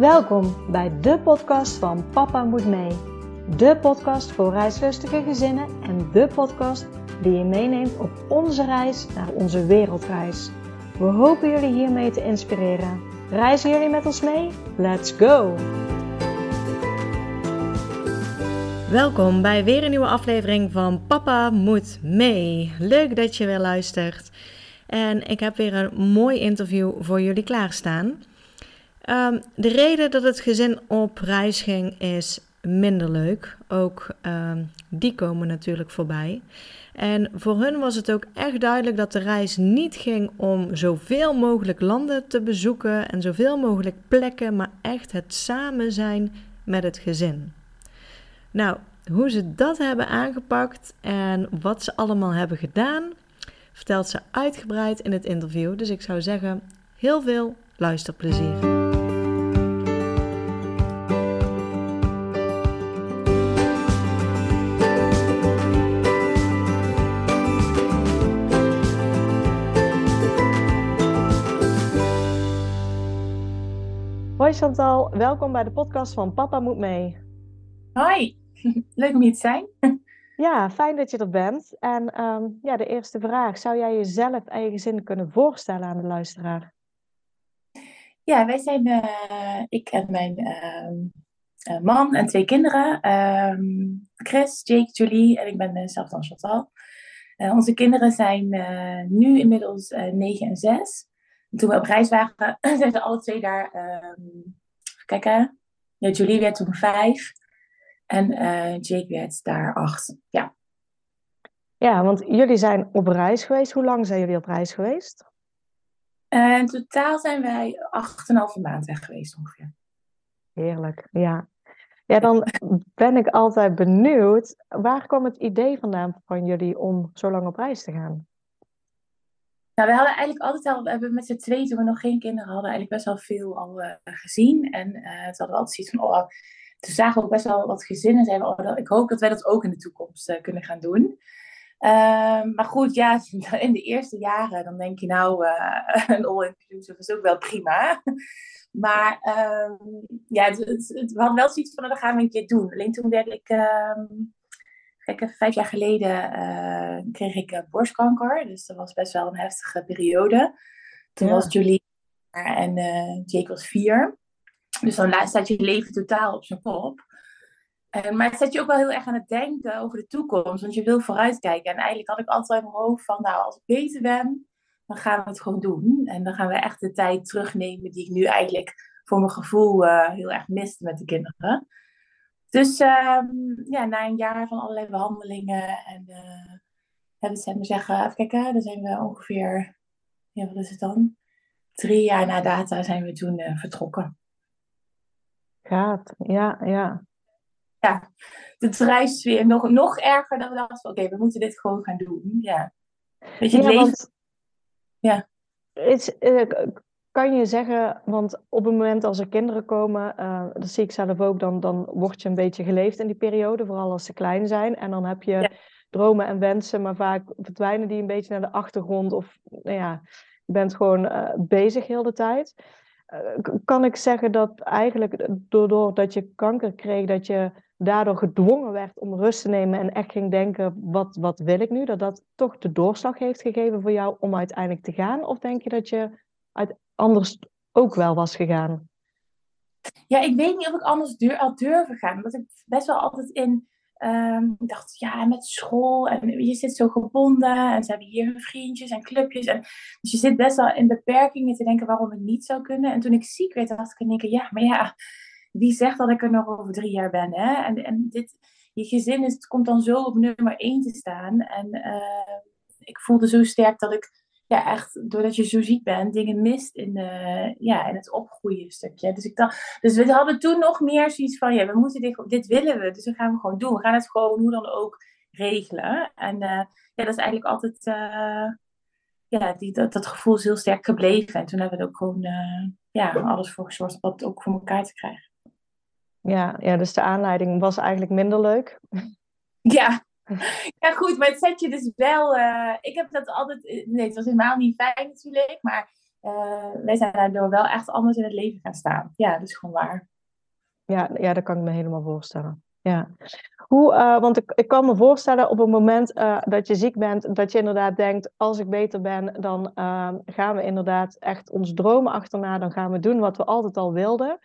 Welkom bij de podcast van Papa Moet Mee. De podcast voor reislustige gezinnen en de podcast die je meeneemt op onze reis naar onze wereldreis. We hopen jullie hiermee te inspireren. Reizen jullie met ons mee? Let's go! Welkom bij weer een nieuwe aflevering van Papa Moet Mee. Leuk dat je weer luistert. En ik heb weer een mooi interview voor jullie klaarstaan. Um, de reden dat het gezin op reis ging is minder leuk. Ook um, die komen natuurlijk voorbij. En voor hun was het ook echt duidelijk dat de reis niet ging om zoveel mogelijk landen te bezoeken en zoveel mogelijk plekken, maar echt het samen zijn met het gezin. Nou, hoe ze dat hebben aangepakt en wat ze allemaal hebben gedaan, vertelt ze uitgebreid in het interview. Dus ik zou zeggen, heel veel luisterplezier. Chantal, welkom bij de podcast van Papa Moet Mee. Hoi, leuk om hier te zijn. Ja, fijn dat je er bent. En ehm, ja, de eerste vraag, zou jij jezelf en je gezin kunnen voorstellen aan de luisteraar? Ja, wij zijn, uh, ik en mijn ehm, eh, man en twee kinderen. Ehm, Chris, Jake, Julie en ik ben uh, zelf dan Chantal. onze kinderen zijn nu inmiddels 9 en 6 toen we op reis waren, zijn ze alle twee daar. Um, kijken. Ja, Julie werd toen vijf. En uh, Jake werd daar acht. Ja. Ja, want jullie zijn op reis geweest. Hoe lang zijn jullie op reis geweest? Uh, in totaal zijn wij acht en een halve maand weg geweest ongeveer. Heerlijk, ja. Ja, dan ben ik altijd benieuwd. Waar kwam het idee vandaan van jullie om zo lang op reis te gaan? Nou, we hadden eigenlijk altijd al, we hebben met z'n twee, toen we nog geen kinderen hadden, eigenlijk best wel veel al uh, gezien. En uh, toen hadden altijd zoiets van, oh, toen zagen ook best wel wat gezinnen. Zeiden oh, ik hoop dat wij dat ook in de toekomst uh, kunnen gaan doen. Uh, maar goed, ja, in de eerste jaren, dan denk je nou, een all-inclusive is ook wel prima. maar um, ja, het, het, we hadden wel zoiets van, nou, dat gaan we een keer doen. Alleen toen werd ik... Kijk, vijf jaar geleden uh, kreeg ik uh, borstkanker. Dus dat was best wel een heftige periode. Toen was Julie en uh, Jake was vier. Dus dan staat je leven totaal op zijn kop. maar het zet je ook wel heel erg aan het denken over de toekomst. Want je wil vooruitkijken. En eigenlijk had ik altijd in mijn hoofd van... Nou, als ik beter ben, dan gaan we het gewoon doen. En dan gaan we echt de tijd terugnemen die ik nu eigenlijk voor mijn gevoel heel erg miste met de kinderen. Dus um, ja, na een jaar van allerlei behandelingen en uh, hebben ze me zeggen, even kijken, dan zijn we ongeveer, ja, wat is het dan? Drie jaar na data zijn we toen uh, vertrokken. Gaat, ja, ja. Ja, de reissfeer nog, nog erger dan we dachten, oké, we moeten dit gewoon gaan doen. Ja. Weet je, het leven... Want... Ja. Het, uh, kan je zeggen, want op het moment als er kinderen komen, uh, dat zie ik zelf ook, dan, dan word je een beetje geleefd in die periode, vooral als ze klein zijn. En dan heb je dromen en wensen, maar vaak verdwijnen die een beetje naar de achtergrond of nou ja, je bent gewoon uh, bezig heel de tijd. Uh, kan ik zeggen dat eigenlijk doordat je kanker kreeg, dat je daardoor gedwongen werd om rust te nemen en echt ging denken, wat, wat wil ik nu? Dat dat toch de doorslag heeft gegeven voor jou om uiteindelijk te gaan? Of denk je dat je uit, anders ook wel was gegaan? Ja, ik weet niet of ik anders duur, had durven gaan. Omdat ik best wel altijd in um, dacht, ja, met school en je zit zo gebonden en ze hebben hier vriendjes en clubjes. En, dus je zit best wel in beperkingen te denken waarom het niet zou kunnen. En toen ik ziek werd, dacht ik in één keer, ja, maar ja, wie zegt dat ik er nog over drie jaar ben? Hè? En, en dit, je gezin is, komt dan zo op nummer één te staan. En uh, ik voelde zo sterk dat ik ja, echt, doordat je zo ziek bent, dingen mist in, de, ja, in het opgroeien stukje. Dus, ik dacht, dus we hadden toen nog meer zoiets van, ja, we moeten dit, dit willen we, dus dat gaan we gewoon doen. We gaan het gewoon hoe dan ook regelen. En uh, ja, dat is eigenlijk altijd, uh, ja, die, dat, dat gevoel is heel sterk gebleven. En toen hebben we er ook gewoon, uh, ja, alles voor gezorgd om dat ook voor elkaar te krijgen. Ja, ja, dus de aanleiding was eigenlijk minder leuk. Ja, ja, goed, maar het zet je dus wel. Uh, ik heb dat altijd. Eh, nee, het was helemaal niet fijn natuurlijk. Maar wij zijn daardoor wel echt anders in het leven gaan staan. Ja, dat is gewoon waar. Ja, ja dat kan ik me helemaal voorstellen. Ja. Hoe, want ik, kan me voorstellen op het moment dat je ziek bent, dat je inderdaad denkt, als ik beter ben, dan gaan we inderdaad echt ons dromen achterna, dan gaan we doen wat we altijd al wilden.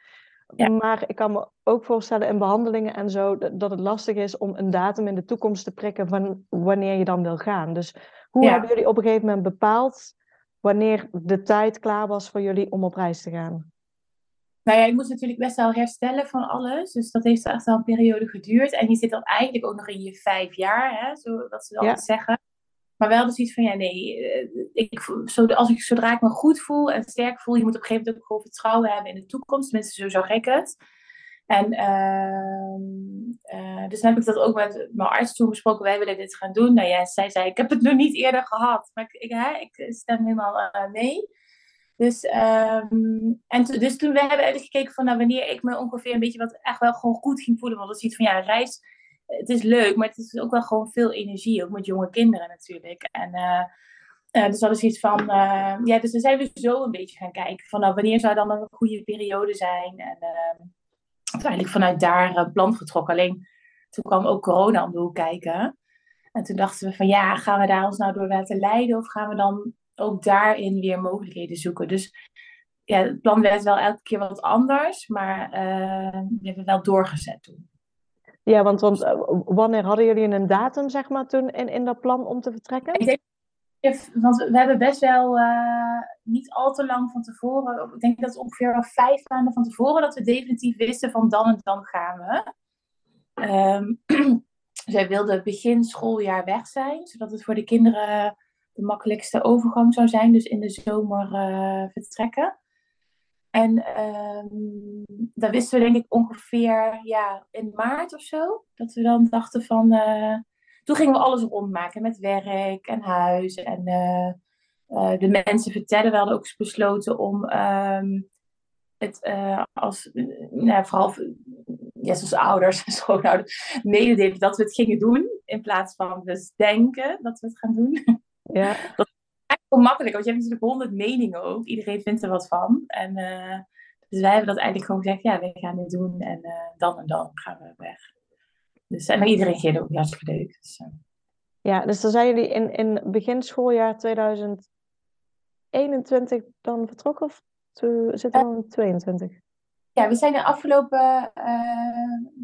Ja. Maar ik kan me ook voorstellen in behandelingen en zo, dat het lastig is om een datum in de toekomst te prikken van wanneer je dan wil gaan. Dus hoe ja. hebben jullie op een gegeven moment bepaald wanneer de tijd klaar was voor jullie om op reis te gaan? Nou ja, ik moest natuurlijk best wel herstellen van alles. Dus dat heeft echt wel een periode geduurd. En je zit dan eigenlijk ook nog in je vijf jaar, hè, zo, wat ze altijd zeggen. Maar wel dus iets van, ja nee, eh, ik, zo, als ik, zodra ik me goed voel en sterk voel, je moet op een gegeven moment ook gewoon vertrouwen hebben in de toekomst. Tenminste, zo zag ik het. En uh, dus dan heb ik dat ook met mijn arts toen besproken. Wij willen dit gaan doen. Nou ja, zij zei, ik heb het nog niet eerder gehad. Maar ik, ik, hè, ik stem helemaal uh, mee. Dus, um, en dus toen we hebben gekeken van nou, wanneer ik me ongeveer een beetje wat echt wel gewoon goed ging voelen. Want het is iets van ja, reis, het is leuk, maar het is ook wel gewoon veel energie. Ook met jonge kinderen natuurlijk. En uh, uh, dus dat is iets van, uh, ja, dus dan zijn we zo een beetje gaan kijken van nou, wanneer zou dan een goede periode zijn. En uh, uiteindelijk vanuit daar plan getrokken. Alleen toen kwam ook corona om de hoek kijken. En toen dachten we van ja, gaan we daar ons nou door laten leiden of gaan we dan ook daarin weer mogelijkheden zoeken. Dus ja, het plan werd wel elke keer wat anders, maar we hebben wel doorgezet toen. Ja, want, want uh, wanneer hadden jullie een datum, zeg maar, toen in, in dat plan om te vertrekken? Ik denk, want we hebben best wel uh, niet al te lang van tevoren, ik denk dat het ongeveer al vijf maanden van tevoren, dat we definitief wisten van dan en dan gaan we. Um, zij wilden begin schooljaar weg zijn, zodat het voor de kinderen de makkelijkste overgang zou zijn. Dus in de zomer uh, vertrekken. En um, dat wisten we denk ik ongeveer ja, in maart of zo. Dat we dan dachten van... Uh, toen gingen we alles rondmaken met werk en huis. En uh, de mensen vertellen. We hadden ook besloten om um, het als... Nou, vooral ja, zoals ouders en schoonouders mededelen dat we het gingen doen. In plaats van dus denken dat we het gaan doen. Ja. Dat makkelijk, want je hebt natuurlijk honderd meningen ook. Iedereen vindt er wat van. En, uh, dus wij hebben dat eigenlijk gewoon gezegd, ja, we gaan dit doen en uh, dan en dan gaan we weg. Dus, en iedereen reageerde ook hartstikke leuk. Dus, uh. Ja, dus dan zijn jullie in, in begin schooljaar 2021 dan vertrokken of zitten we dan in 22? Ja, we zijn de afgelopen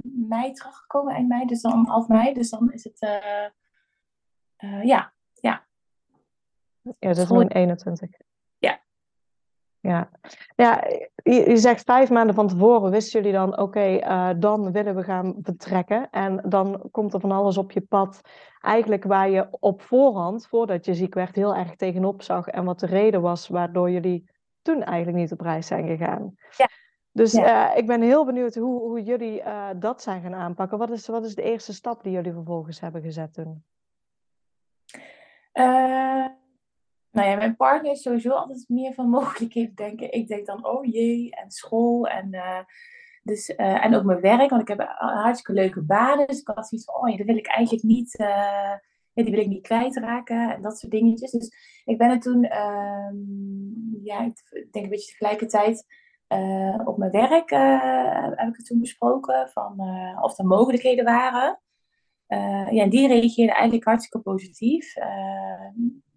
mei teruggekomen, eind mei, dus dan half mei. Dus dan is het, ja, ja, dat is gewoon 21. Ja. Ja, ja je, je, zegt vijf maanden van tevoren wisten jullie dan, oké, uh, dan willen we gaan vertrekken. En dan komt er van alles op je pad, eigenlijk waar je op voorhand, voordat je ziek werd, heel erg tegenop zag. En wat de reden was waardoor jullie toen eigenlijk niet op reis zijn gegaan. Ja. Dus ja. Uh, ik ben heel benieuwd hoe, hoe jullie uh, dat zijn gaan aanpakken. Wat is, wat is de eerste stap die jullie vervolgens hebben gezet toen? Nou ja, mijn partner is sowieso altijd meer van mogelijkheden denken. Ik denk dan, oh jee, en school en, uh, dus, uh, en ook mijn werk. Want ik heb hartstikke leuke banen. Dus ik had zoiets van, oh ja, dat wil ik eigenlijk niet, ja, die wil ik niet kwijtraken. En dat soort dingetjes. Dus ik ben er toen, ehm, ja, ik denk een beetje tegelijkertijd op mijn werk heb ik het toen besproken. Van of er mogelijkheden waren. Ja, en die reageerde eigenlijk hartstikke positief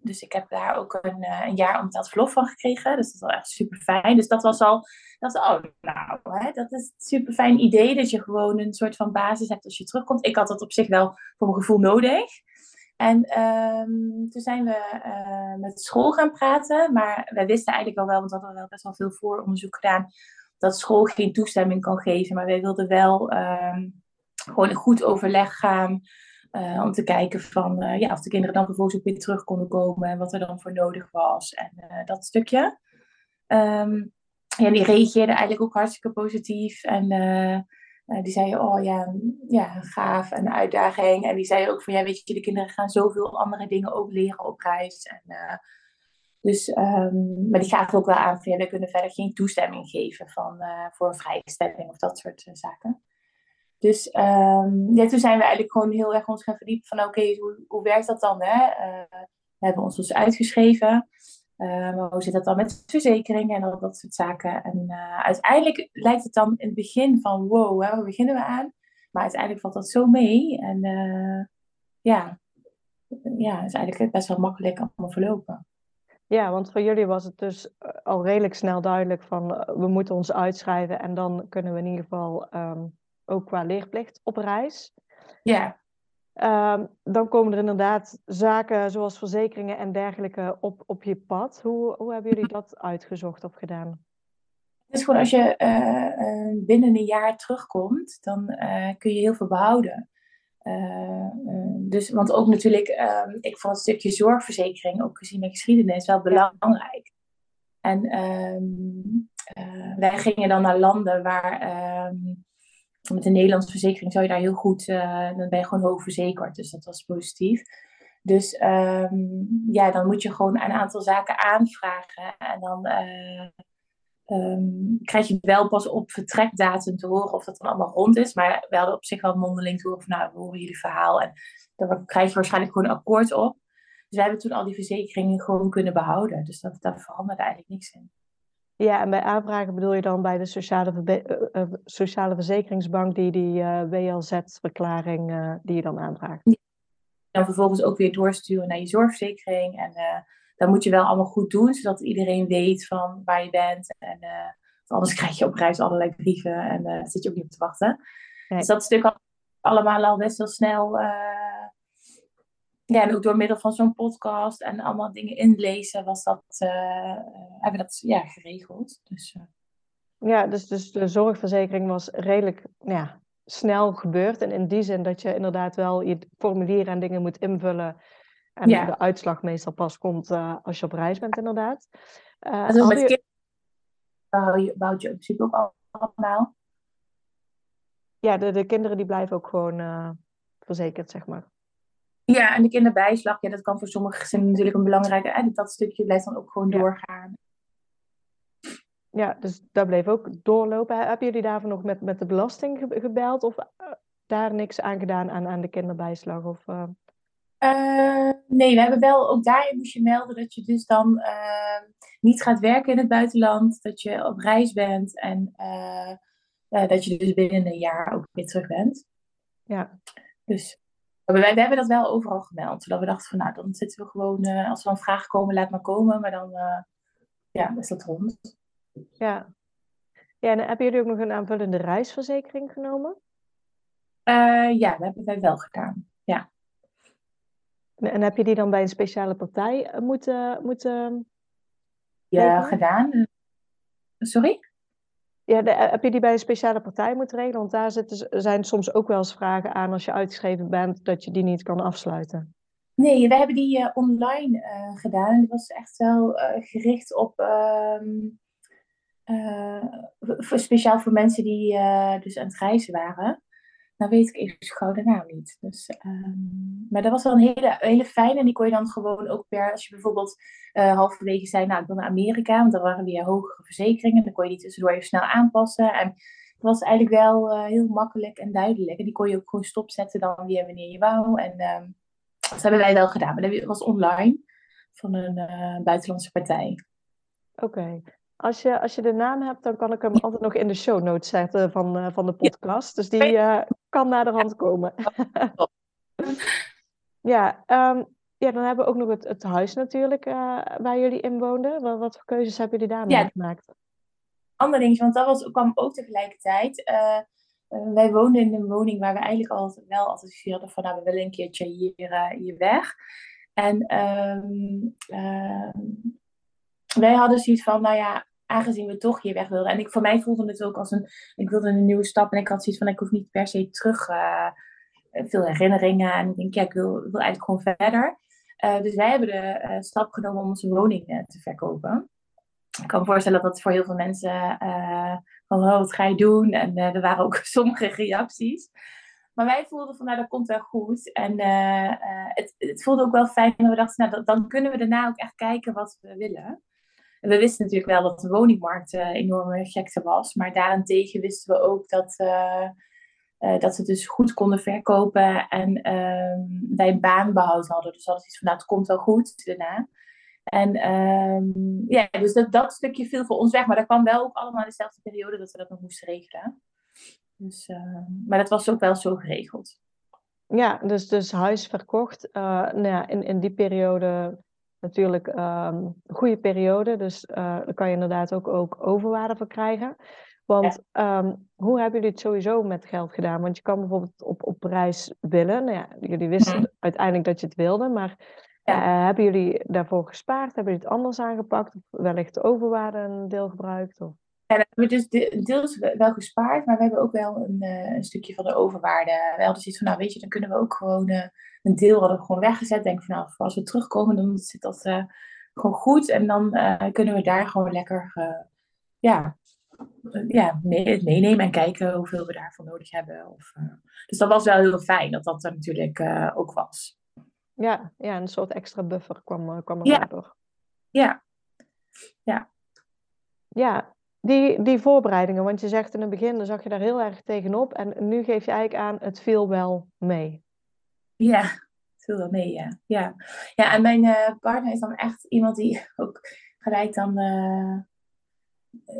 dus ik heb daar ook een, uh, een jaar dat verlof van gekregen. Dus dat was echt super fijn. Dus dat was al, dat was, oh, nou, hè, dat is een super fijn idee dat je gewoon een soort van basis hebt als je terugkomt. Ik had dat op zich wel voor mijn gevoel nodig. En um, toen zijn we uh, met school gaan praten. Maar wij wisten eigenlijk al wel, want we hadden wel best wel veel vooronderzoek gedaan, dat school geen toestemming kan geven. Maar wij wilden wel um, gewoon een goed overleg gaan. Uh, om te kijken van, uh, ja, of de kinderen dan vervolgens ook weer terug konden komen en wat er dan voor nodig was en uh, dat stukje. Um, ja, die reageerden eigenlijk ook hartstikke positief en die zeiden, oh ja, ja, gaaf en uitdaging. En die zeiden ook van, ja, weet je, de kinderen gaan zoveel andere dingen ook leren op reis. En, dus, um, maar die gaven ook wel aan van, ja, we kunnen verder geen toestemming geven van, voor vrijstelling of dat soort zaken. Dus um, toen zijn we eigenlijk gewoon heel erg ons gaan verdiepen van oké, hoe, hoe werkt dat dan? Hè? Uh, we hebben ons dus uitgeschreven. maar hoe zit dat dan met verzekeringen en al dat soort zaken. En uiteindelijk lijkt het dan in het begin van wow, hè, waar beginnen we aan? Maar uiteindelijk valt dat zo mee. En ja, ja, is eigenlijk best wel makkelijk allemaal verlopen. Ja, want voor jullie was het dus eh, al redelijk snel duidelijk van eh, we moeten ons uitschrijven en dan kunnen we in ieder geval um, ook qua leerplicht op reis. Ja. Um, dan komen er inderdaad zaken zoals verzekeringen en dergelijke op, op je pad. Hoe, hoe hebben jullie dat uitgezocht of gedaan? Het is gewoon als je uh, binnen een jaar terugkomt, dan uh, kun je heel veel behouden. Uh, dus, want ook natuurlijk, ehm, ik vond het stukje zorgverzekering, ook gezien mijn geschiedenis, wel belangrijk. En uh, wij gingen dan naar landen waar met een Nederlandse verzekering zou je daar heel goed, uh, dan ben je gewoon hoog verzekerd. Dus dat was positief. Dus ja, dan moet je gewoon een aantal zaken aanvragen. En dan um, krijg je wel pas op vertrekdatum te horen of dat dan allemaal rond is. Maar we hadden op zich wel mondeling te horen van, nou, we horen jullie verhaal. En daar krijg je waarschijnlijk gewoon een akkoord op. Dus we hebben toen al die verzekeringen gewoon kunnen behouden. Dus dat, daar veranderde eigenlijk niks in. Ja, en bij aanvragen bedoel je dan bij de Sociale, uh, uh, sociale Verzekeringsbank die die uh, WLZ-verklaring die je dan aanvraagt? Ja. En vervolgens ook weer doorsturen naar je zorgverzekering. En dat moet je wel allemaal goed doen, zodat iedereen weet van waar je bent. En anders krijg je op reis allerlei brieven en zit je ook niet op te wachten. Dus dat stuk allemaal al best wel snel. Uh, ja, en ook door middel van zo'n podcast en allemaal dingen inlezen, was dat, hebben we dat ja, geregeld. Dus, ja, dus, dus de zorgverzekering was redelijk ja, snel gebeurd. En in die zin dat je inderdaad wel je formulieren en dingen moet invullen en de uitslag meestal pas komt uh, als je op reis bent, inderdaad. Uh, dus met je... bouw, je, bouw je in principe ook allemaal? Ja, de, de kinderen die blijven ook gewoon uh, verzekerd, zeg maar. Ja, en de kinderbijslag, ja, dat kan voor sommige gezinnen natuurlijk een belangrijke... Eh, dat stukje blijft dan ook gewoon ja. doorgaan. Ja, dus dat bleef ook doorlopen. Hebben jullie daarvoor nog met, met de belasting gebeld? Of daar niks aan gedaan aan, aan de kinderbijslag? Of, uh, nee, we hebben wel, ook daarin moest je melden dat je dus dan uh, niet gaat werken in het buitenland, dat je op reis bent en dat je dus binnen een jaar ook weer terug bent. Ja. Dus wij, wij hebben dat wel overal gemeld, zodat we dachten van nou, dan zitten we gewoon, als er een vraag komen, laat maar komen, maar dan ja, is dat rond. Ja. Ja, en hebben jullie ook nog een aanvullende reisverzekering genomen? ja, dat hebben wij wel gedaan. Ja. En heb je die dan bij een speciale partij eh, moeten... moeten ja, gedaan. Sorry? Ja, eh, heb je die bij een speciale partij moeten regelen? Want daar zitten, zijn soms ook wel eens vragen aan als je uitgeschreven bent dat je die niet kan afsluiten. Nee, we hebben die uh, online uh, gedaan. Dat was echt wel gericht op. voor, speciaal voor mensen die dus aan het reizen waren. Nou weet ik even gauw de naam niet. Dus, um, maar dat was wel een hele, hele fijne. En die kon je dan gewoon ook per, als je bijvoorbeeld uh, halverwege zei, nou ik wil naar Amerika, want dan waren weer hogere verzekeringen. Dan kon je die tussendoor even snel aanpassen. En het was eigenlijk wel uh, heel makkelijk en duidelijk. En die kon je ook gewoon stopzetten dan weer wanneer je wou. En um, dat hebben wij wel gedaan. Maar dat was online van een buitenlandse partij. Oké. Als je, als je de naam hebt, dan kan ik hem altijd nog in de show notes zetten van, uh, van de podcast. Dus die uh, kan naar de hand komen. ja, um, ja, dan hebben we ook nog het, het huis natuurlijk uh, waar jullie in woonden. Wat, wat voor keuzes hebben jullie daarmee ja, gemaakt? Ander ding, want dat was, kwam ook tegelijkertijd. wij woonden in een woning waar we eigenlijk altijd wel altijd hadden van, nou, we willen een keertje hier, hier weg. En um, wij hadden zoiets van, nou ja, aangezien we toch hier weg wilden. En ik, voor mij voelde het ook als een, ik wilde een nieuwe stap. En ik had zoiets van, ik hoef niet per se terug, uh, veel herinneringen. En ik denk, ja, ik wil, wil eigenlijk gewoon verder. Uh, dus wij hebben de uh, stap genomen om onze woning te verkopen. Ik kan me voorstellen dat dat voor heel veel mensen van, oh, wat ga je doen? En er waren ook sommige reacties. Maar wij voelden van, nou, dat komt wel goed. En het, het voelde ook wel fijn. En we dachten, nou, dan kunnen we daarna ook echt kijken wat we willen we wisten natuurlijk wel dat de woningmarkt uh, enorme gekte was. Maar daarentegen wisten we ook dat, uh, dat we dus goed konden verkopen. En ehm, wij baanbehoud hadden. Dus hadden iets van, nou, het komt wel goed daarna. En ehm, ja, dus dat, dat stukje viel voor ons weg. Maar dat kwam wel ook allemaal in dezelfde periode dat we dat nog moesten regelen. Dus, ehm, maar dat was ook wel zo geregeld. Ja, dus, dus huis verkocht. Nou ja, in, in die periode natuurlijk um, een goede periode. Dus uh, daar kan je inderdaad ook, ook overwaarde voor krijgen. Want hoe hebben jullie het sowieso met geld gedaan? Want je kan bijvoorbeeld op, op reis willen. Nou ja, jullie wisten mhm. uiteindelijk dat je het wilde, maar ja. hebben jullie daarvoor gespaard? Hebben jullie het anders aangepakt? Of wellicht overwaarde een deel gebruikt? Of? Ja, we hebben dus deels wel gespaard, maar we hebben ook wel een, uh, een stukje van de overwaarde. We hadden zoiets van, nou weet je, dan kunnen we ook gewoon een deel hadden we gewoon weggezet. Denk van, nou, als we terugkomen, dan zit dat uh, gewoon goed. En dan kunnen we daar gewoon lekker, ja, ja, mee, meenemen en kijken hoeveel we daarvoor nodig hebben. Of, dus dat was wel heel fijn dat dat er natuurlijk ook was. Ja, ja, een soort extra buffer kwam, kwam er ja. door. Ja. Ja. Ja, die, die voorbereidingen, want je zegt in het begin, dan zag je daar heel erg tegenop. En nu geef je eigenlijk aan, het viel wel mee. Ja, het viel wel mee, ja. Ja, ja en mijn uh, partner is dan echt iemand die ook gelijk dan uh,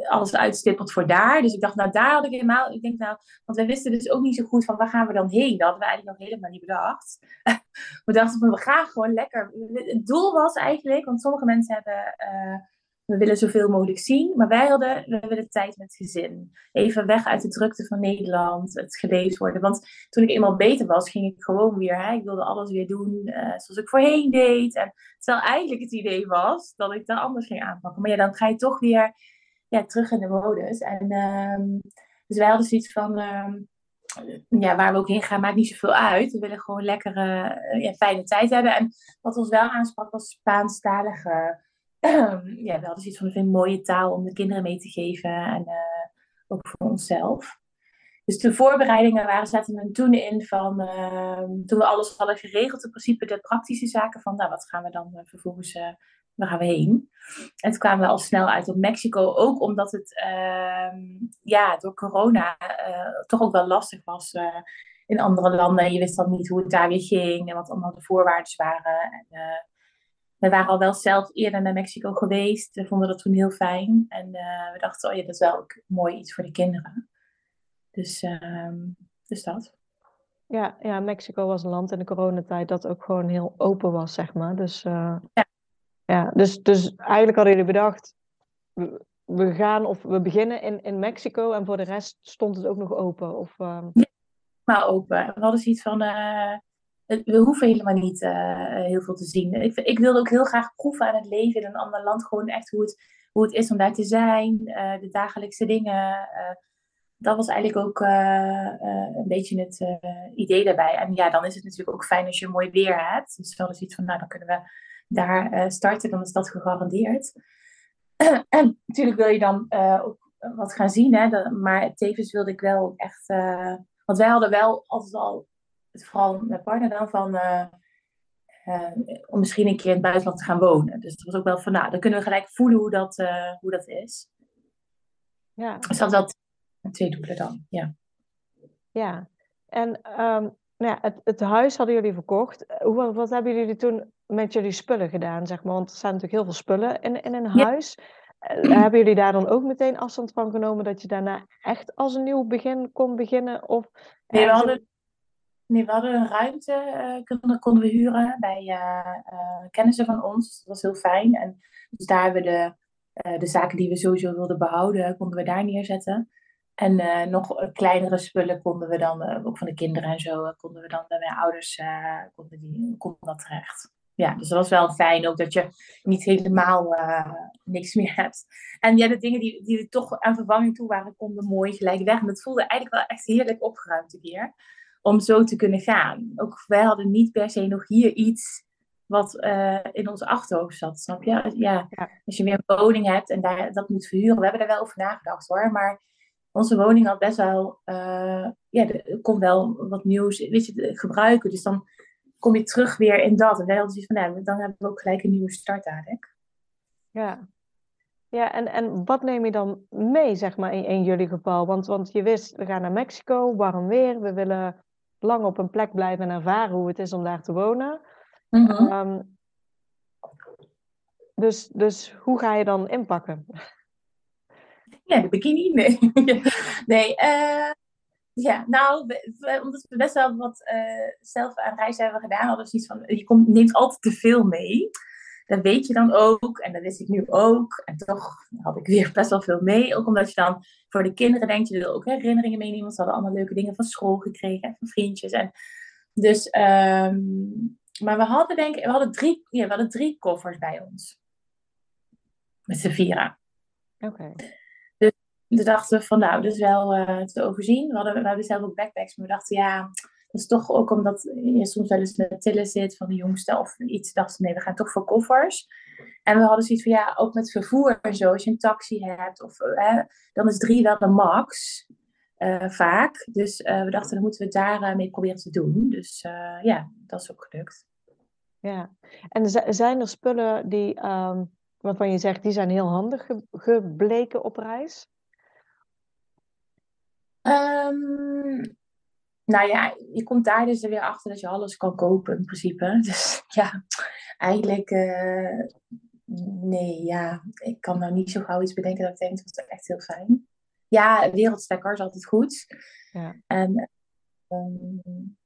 alles uitstippelt voor daar. Dus ik dacht, nou daar had ik helemaal, ik denk nou, want we wisten dus ook niet zo goed van waar gaan we dan heen. Dat hadden we eigenlijk nog helemaal niet bedacht. we dachten we gaan gewoon lekker. Het doel was eigenlijk, want sommige mensen hebben... Uh, we willen zoveel mogelijk zien. Maar wij hadden, we willen tijd met gezin. Even weg uit de drukte van Nederland, het gelezen worden. Want toen ik eenmaal beter was, ging ik gewoon weer. Hè, ik wilde alles weer doen uh, zoals ik voorheen deed. En terwijl eigenlijk het idee was dat ik dan anders ging aanpakken. Maar ja, dan ga je toch weer ja, terug in de modus. En, uh, dus wij hadden zoiets van, uh, ja, waar we ook heen gaan, maakt niet zoveel uit. We willen gewoon lekkere, ja, fijne tijd hebben. En wat ons wel aansprak was Spaanstalige ja, we hadden zoiets van een mooie taal om de kinderen mee te geven en uh, ook voor onszelf. Dus de voorbereidingen waren, zaten er toen in van, uh, toen we alles hadden geregeld, in principe de praktische zaken van, nou, wat gaan we dan uh, vervolgens, waar gaan we heen? En toen kwamen we al snel uit op Mexico, ook omdat het, ehm, ja, door corona toch ook wel lastig was in andere landen. Je wist dan niet hoe het daar weer ging en wat allemaal de voorwaarden waren. En, we waren al wel zelf eerder naar Mexico geweest. We vonden dat toen heel fijn. En uh, we dachten, oh ja, dat is wel ook mooi iets voor de kinderen. Dus, uh, dus dat. Ja, ja, Mexico was een land in de coronatijd dat ook gewoon heel open was, zeg maar. Dus, uh, ja. ja. dus, dus eigenlijk hadden jullie bedacht, we, gaan of we beginnen in, in Mexico en voor de rest stond het ook nog open? Of, uh... Ja, maar open. We hadden zoiets van, uh, we hoeven helemaal niet uh, heel veel te zien. Ik, ik wilde ook heel graag proeven aan het leven in een ander land. Gewoon echt hoe het, hoe het is om daar te zijn. De dagelijkse dingen. Dat was eigenlijk ook een beetje het idee daarbij. En ja, dan is het natuurlijk ook fijn als je mooi weer hebt. Dus wel eens iets van, nou dan kunnen we daar starten. Dan is dat gegarandeerd. en natuurlijk wil je dan ook wat gaan zien. Hè? maar tevens wilde ik wel echt... want wij hadden wel altijd al vooral mijn partner dan van uh, uh, om misschien een keer in het buitenland te gaan wonen. Dus het was ook wel van, nou, dan kunnen we gelijk voelen hoe dat, uh, hoe dat is. Ja. Dus dat dat twee doelen dan, ja. Ja, en um, nou ja, het, het huis hadden jullie verkocht. Hoe, wat hebben jullie toen met jullie spullen gedaan, zeg maar? Want er staan natuurlijk heel veel spullen in, in een huis. Hebben jullie daar dan ook meteen afstand van genomen dat je daarna echt als een nieuw begin kon beginnen? Of nee, we hadden, Nee, we hadden een ruimte, uh, konden, we huren bij uh, kennissen van ons. Dat was heel fijn. En dus daar hebben we de, de zaken die we sowieso wilden behouden, konden we daar neerzetten. En nog kleinere spullen konden we dan, ook van de kinderen en zo, konden we dan bij mijn ouders, konden, die, konden dat terecht. Ja, dus dat was wel fijn ook dat je niet helemaal niks meer hebt. En ja, de dingen die, die toch aan vervanging toe waren, konden mooi gelijk weg. En dat voelde eigenlijk wel echt heerlijk opgeruimd keer om zo te kunnen gaan. Ook wij hadden niet per se nog hier iets wat uh, in ons achterhoofd zat, snap je? Ja, als je weer een woning hebt en daar, dat moet verhuren. We hebben er wel over nagedacht hoor, maar onze woning had best wel, uh, ja, er komt wel wat nieuws, weet je, gebruiken. Dus dan kom je terug weer in dat. En wij hadden zoiets van, nou, dan hebben we ook gelijk een nieuwe start eigenlijk. Ja, ja, en, en wat neem je dan mee, zeg maar, in, in jullie geval? Want, want je wist, we gaan naar Mexico, warm weer, we willen lang op een plek blijven en ervaren hoe het is om daar te wonen. Mm dus, dus hoe ga je dan inpakken? Ja, de bikini? Nee. nee, uh, ja, nou, omdat we best wel wat uh, zelf aan reizen hebben gedaan, hadden we zoiets van, je komt, neemt altijd te veel mee. Dat weet je dan ook, en dat wist ik nu ook. En toch had ik weer best wel veel mee. Ook omdat je dan voor de kinderen denkt, je wil ook herinneringen meenemen. Want ze hadden allemaal leuke dingen van school gekregen en van vriendjes. En dus, um, maar we hadden denk ik, we hadden drie, ja, we hadden drie koffers bij ons. Met z'n vieren. Oké. Dus we dachten van, nou, dat is wel uh, te overzien. We, hadden, we hebben zelf ook backpacks, maar we dachten, ja, dat is toch ook omdat je soms wel eens met tillen zit van de jongste of iets. Dachten nee, we gaan toch voor koffers. En we hadden zoiets van, ja, ook met vervoer en zo. Als je een taxi hebt, of, uh, dan is drie wel de max. Uh, vaak. Dus uh, we dachten, dan moeten we daarmee mee proberen te doen. Dus ja, dat is ook gelukt. Ja, en zijn er spullen die, um, waarvan je zegt, die zijn heel handig ge gebleken op reis? Um, nou ja, je komt daar dus er weer achter dat je alles kan kopen in principe. Dus ja, eigenlijk, nee, ja, ik kan nou niet zo gauw iets bedenken dat ik denk, dat is echt heel fijn ja, wereldstekker is altijd goed. Ja. En um,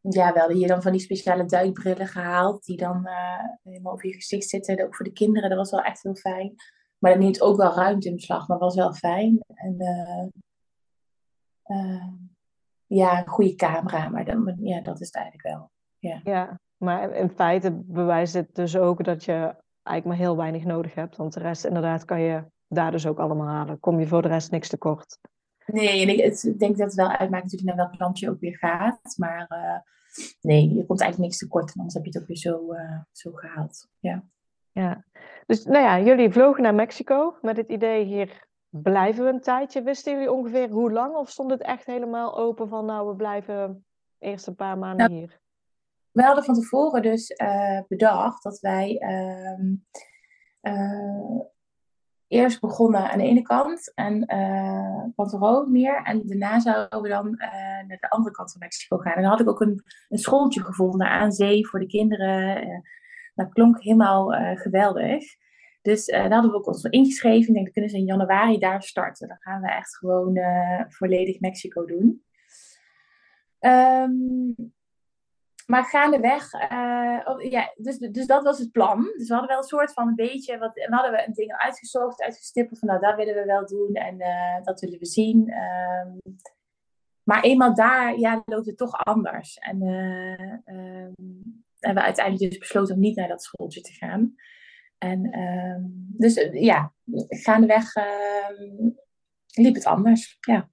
ja, we hadden hier dan van die speciale duikbrillen gehaald, die dan uh, helemaal over je gezicht zitten. Ook voor de kinderen, dat was wel echt heel fijn. Maar dat neemt ook wel ruimte in beslag, maar was wel fijn. En uh, ja, een goede camera, maar dan, ja, dat is het eigenlijk wel. Ja. ja, maar in feite bewijst het dus ook dat je eigenlijk maar heel weinig nodig hebt. Want de rest inderdaad kan je daar dus ook allemaal halen. Kom je voor de rest niks tekort. Nee, en ik, ik denk dat het wel uitmaakt natuurlijk naar welk land je ook weer gaat. Maar uh, nee, je komt eigenlijk niks tekort. En anders heb je het ook weer zo, uh, zo gehaald. Ja. ja, dus nou ja, jullie vlogen naar Mexico met het idee hier blijven we een tijdje. Wisten jullie ongeveer hoe lang? Of stond het echt helemaal open van nou, we blijven eerst een paar maanden nou, hier? We hadden van tevoren dus uh, bedacht dat wij eerst begonnen aan de ene kant en Pantero meer. En daarna zouden we dan naar de andere kant van Mexico gaan. En dan had ik ook een, een schooltje gevonden aan zee voor de kinderen. Dat klonk helemaal geweldig. Dus daar hadden we ook ons ingeschreven. Ik denk, dat kunnen ze in januari daar starten. Dan gaan we echt gewoon volledig Mexico doen. Um, maar gaandeweg, uh, ja, dus, dus dat was het plan. Dus we hadden wel een soort van een beetje, wat, we hadden we dingen uitgezocht, uitgestippeld van nou, dat willen we wel doen en dat willen we zien. Um, maar eenmaal daar, ja, loopt het toch anders. En uh, hebben we uiteindelijk dus besloten om niet naar dat schooltje te gaan. En um, dus ja, gaandeweg liep het anders, ja.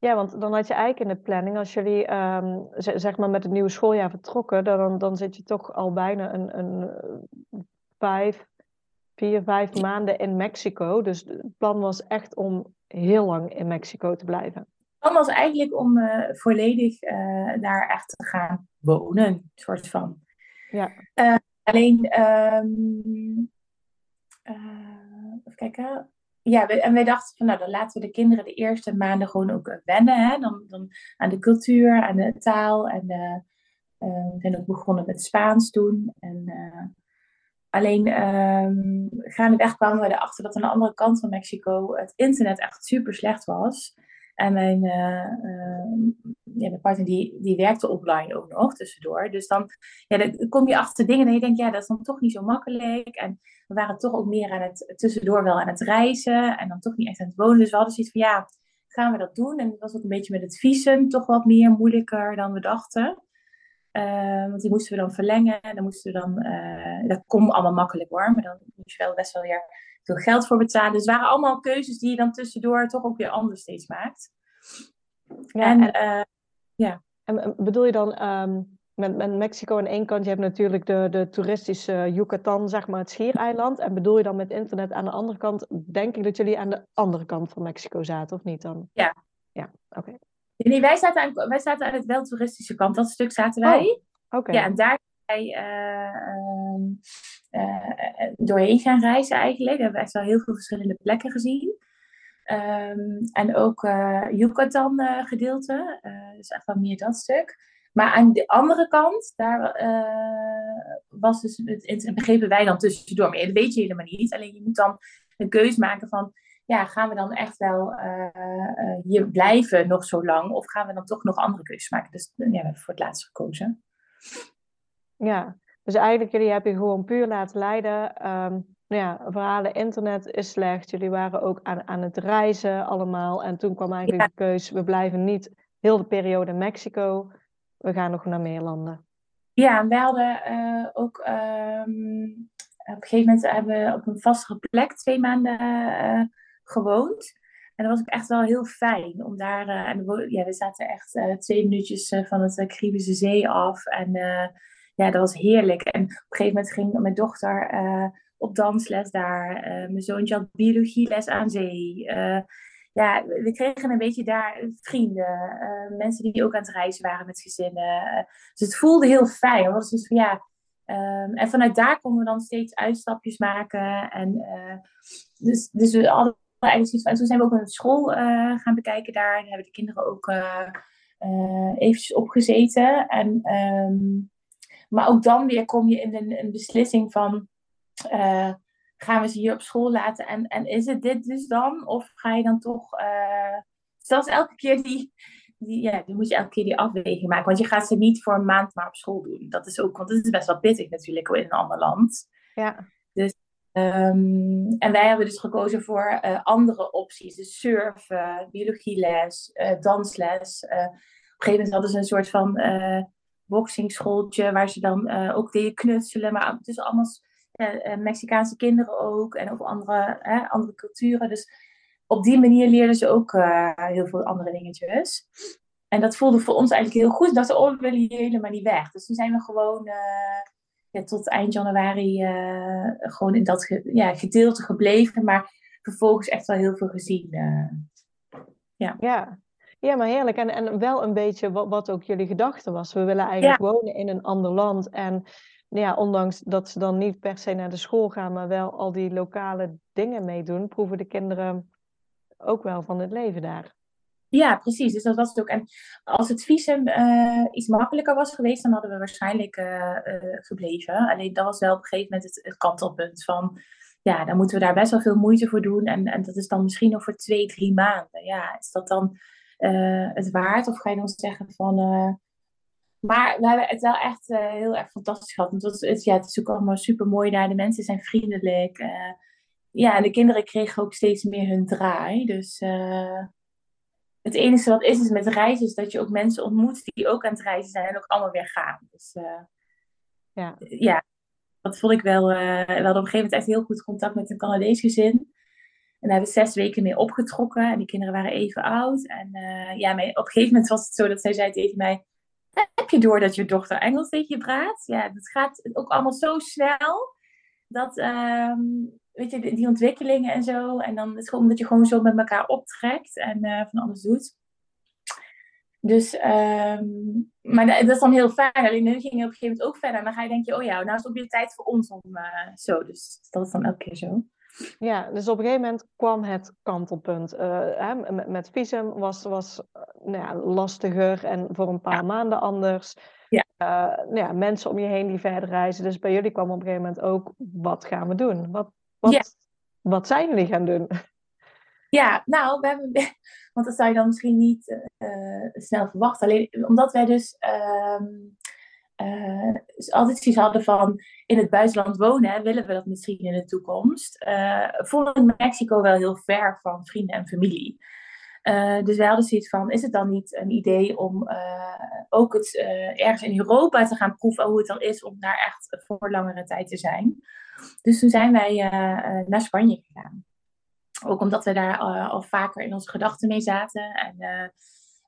Ja, want dan had je eigenlijk in de planning, als jullie um, zeg maar met het nieuwe schooljaar vertrokken, dan, dan zit je toch al bijna een, een vijf, vier, vijf maanden in Mexico. Dus het plan was echt om heel lang in Mexico te blijven. Het plan was eigenlijk om uh, volledig uh, daar echt te gaan wonen, soort van. Ja. Alleen, um, even kijken ja, en wij dachten van nou, dan laten we de kinderen de eerste maanden gewoon ook eh, wennen. Hè? Dan, dan aan de cultuur, aan de taal. En uh, we zijn ook begonnen met Spaans toen. En, uh, alleen um, gaandeweg kwamen we erachter dat aan de andere kant van Mexico het internet echt super slecht was. En mijn, uh, ja, mijn partner die, die werkte offline ook nog tussendoor. Dus dan, ja, dan kom je achter dingen en je denkt, ja, dat is dan toch niet zo makkelijk. En we waren toch ook meer aan het, tussendoor wel aan het reizen en dan toch niet echt aan het wonen. Dus we hadden zoiets van, ja, gaan we dat doen? En dat was ook een beetje met het visum toch wat meer moeilijker dan we dachten. Uh, want die moesten we dan verlengen. En dan moesten we dan, dat kon allemaal makkelijk hoor, maar dan moest je wel best wel weer veel geld voor betalen. Dus het waren allemaal keuzes die je dan tussendoor toch ook weer anders steeds maakt. Ja, en, en, uh, ja. en bedoel je dan um, met, met Mexico aan één kant, je hebt natuurlijk de, de toeristische Yucatan, zeg maar het schiereiland. En bedoel je dan met internet aan de andere kant, denk ik dat jullie aan de andere kant van Mexico zaten, of niet dan? Ja. Ja, oké. Okay. Nee, wij zaten, aan, wij zaten aan het wel toeristische kant. Dat stuk zaten wij. Oh, oké. Okay. Ja, en daar wij doorheen gaan reizen eigenlijk. We hebben echt wel heel veel verschillende plekken gezien. Um, en ook uh, Yucatan gedeelte. dus echt wel meer dat stuk. Maar aan de andere kant, daar was dus het, begrepen wij dan tussendoor. Maar dat weet je helemaal niet. Alleen je moet dan een keus maken van, ja, gaan we dan echt wel hier blijven nog zo lang? Of gaan we dan toch nog andere keuzes maken? Dus ja, we hebben voor het laatste gekozen. Ja, dus eigenlijk jullie hebben je gewoon puur laten leiden. Um, nou ja, verhalen internet is slecht. Jullie waren ook aan, aan het reizen allemaal. En toen kwam eigenlijk de keus, we blijven niet heel de periode in Mexico. We gaan nog naar meer landen. Ja, we hadden uh, ook um, op een gegeven moment hebben we op een vastere plek twee maanden uh, gewoond. En dat was ook echt wel heel fijn om daar. Uh, en we, ja, we zaten echt twee minuutjes van het Caribische Zee af. En ja, dat was heerlijk. En op een gegeven moment ging mijn dochter op dansles daar. Uh, mijn zoontje had biologieles aan zee. Uh, ja, we kregen een beetje daar vrienden. Uh, mensen die ook aan het reizen waren met gezinnen. dus het voelde heel fijn. Het was dus van ja. Um, en vanuit daar konden we dan steeds uitstapjes maken. En dus, dus we hadden eigenlijk zoiets van. En toen zijn we ook een school gaan bekijken daar. Daar hebben de kinderen ook eventjes opgezeten. En, um, maar ook dan weer kom je in een, een beslissing van uh, gaan we ze hier op school laten en, en is het dit dus dan? Of ga je dan toch, uh, zelfs elke keer die, die, ja, die moet je elke keer die afweging maken. Want je gaat ze niet voor een maand maar op school doen. Dat is ook, want het is best wel pittig natuurlijk in een ander land. Ja. Dus, um, en wij hebben dus gekozen voor uh, andere opties. Dus surfen, biologieles, uh, dansles. Uh, op een gegeven moment hadden ze een soort van boxingschooltje waar ze dan ook deden knutselen. Maar het is allemaal uh, Mexicaanse kinderen ook en ook andere, andere culturen. Dus op die manier leerden ze ook heel veel andere dingetjes. En dat voelde voor ons eigenlijk heel goed. Dat ze oh, we willen helemaal niet weg. Dus toen zijn we gewoon ja, tot eind januari gewoon in dat ja, gedeelte gebleven. Maar vervolgens echt wel heel veel gezien. ja. ja. Ja, maar heerlijk. En, en wel een beetje wat, wat ook jullie gedachte was. We willen eigenlijk wonen in een ander land. En ja, ondanks dat ze dan niet per se naar de school gaan, maar wel al die lokale dingen meedoen, proeven de kinderen ook wel van het leven daar. Ja, precies. Dus dat was het ook. En als het visum uh, iets makkelijker was geweest, dan hadden we waarschijnlijk uh, uh, gebleven. Alleen dat was wel op een gegeven moment het, het, kantelpunt van, ja, dan moeten we daar best wel veel moeite voor doen. En, en dat is dan misschien nog voor twee, drie maanden. Ja, is dat dan het waard? Of ga je dan zeggen van, maar we hebben het wel echt uh, heel erg fantastisch gehad. Want het, het, ja, het is ook allemaal super mooi daar. De mensen zijn vriendelijk. Ja, en de kinderen kregen ook steeds meer hun draai. Dus het enige wat is, is met reizen, is dat je ook mensen ontmoet die ook aan het reizen zijn en ook allemaal weer gaan. Dus ja. ja, dat vond ik wel. we hadden op een gegeven moment echt heel goed contact met een Canadees gezin. En daar hebben we zes weken mee opgetrokken. En die kinderen waren even oud. En ja, op een gegeven moment was het zo dat zij zei tegen mij heb je door dat je dochter Engels tegen je praat? Ja, het gaat ook allemaal zo snel. Dat, ehm, weet je, die ontwikkelingen en zo. En dan is het gewoon omdat je gewoon zo met elkaar optrekt en uh, van alles doet. Dus, um, maar dat is dan heel fijn. Alleen nu ging je op een gegeven moment ook verder. En dan ga je denken, oh ja, nou is het ook weer tijd voor ons om uh, zo. Dus dat is dan elke keer zo. Ja, dus op een gegeven moment kwam het kantelpunt. Uh, hè, met, met visum was, was uh, nou ja, lastiger en voor een paar maanden anders. Ja. Uh, nou ja, mensen om je heen die verder reizen. Dus bij jullie kwam op een gegeven moment ook, wat gaan we doen? Wat, wat, ja. wat zijn jullie gaan doen? Ja, nou, we hebben, want dat zou je dan misschien niet snel verwachten. Alleen omdat wij dus ehm, uh, altijd zoiets hadden van in het buitenland wonen, willen we dat misschien in de toekomst. Uh, vonden Mexico wel heel ver van vrienden en familie. Uh, dus wij hadden zoiets van, is het dan niet een idee om ook het, ergens in Europa te gaan proeven hoe het dan is om daar echt voor langere tijd te zijn. Dus toen zijn wij naar Spanje gegaan. Ook omdat we daar al vaker in onze gedachten mee zaten. En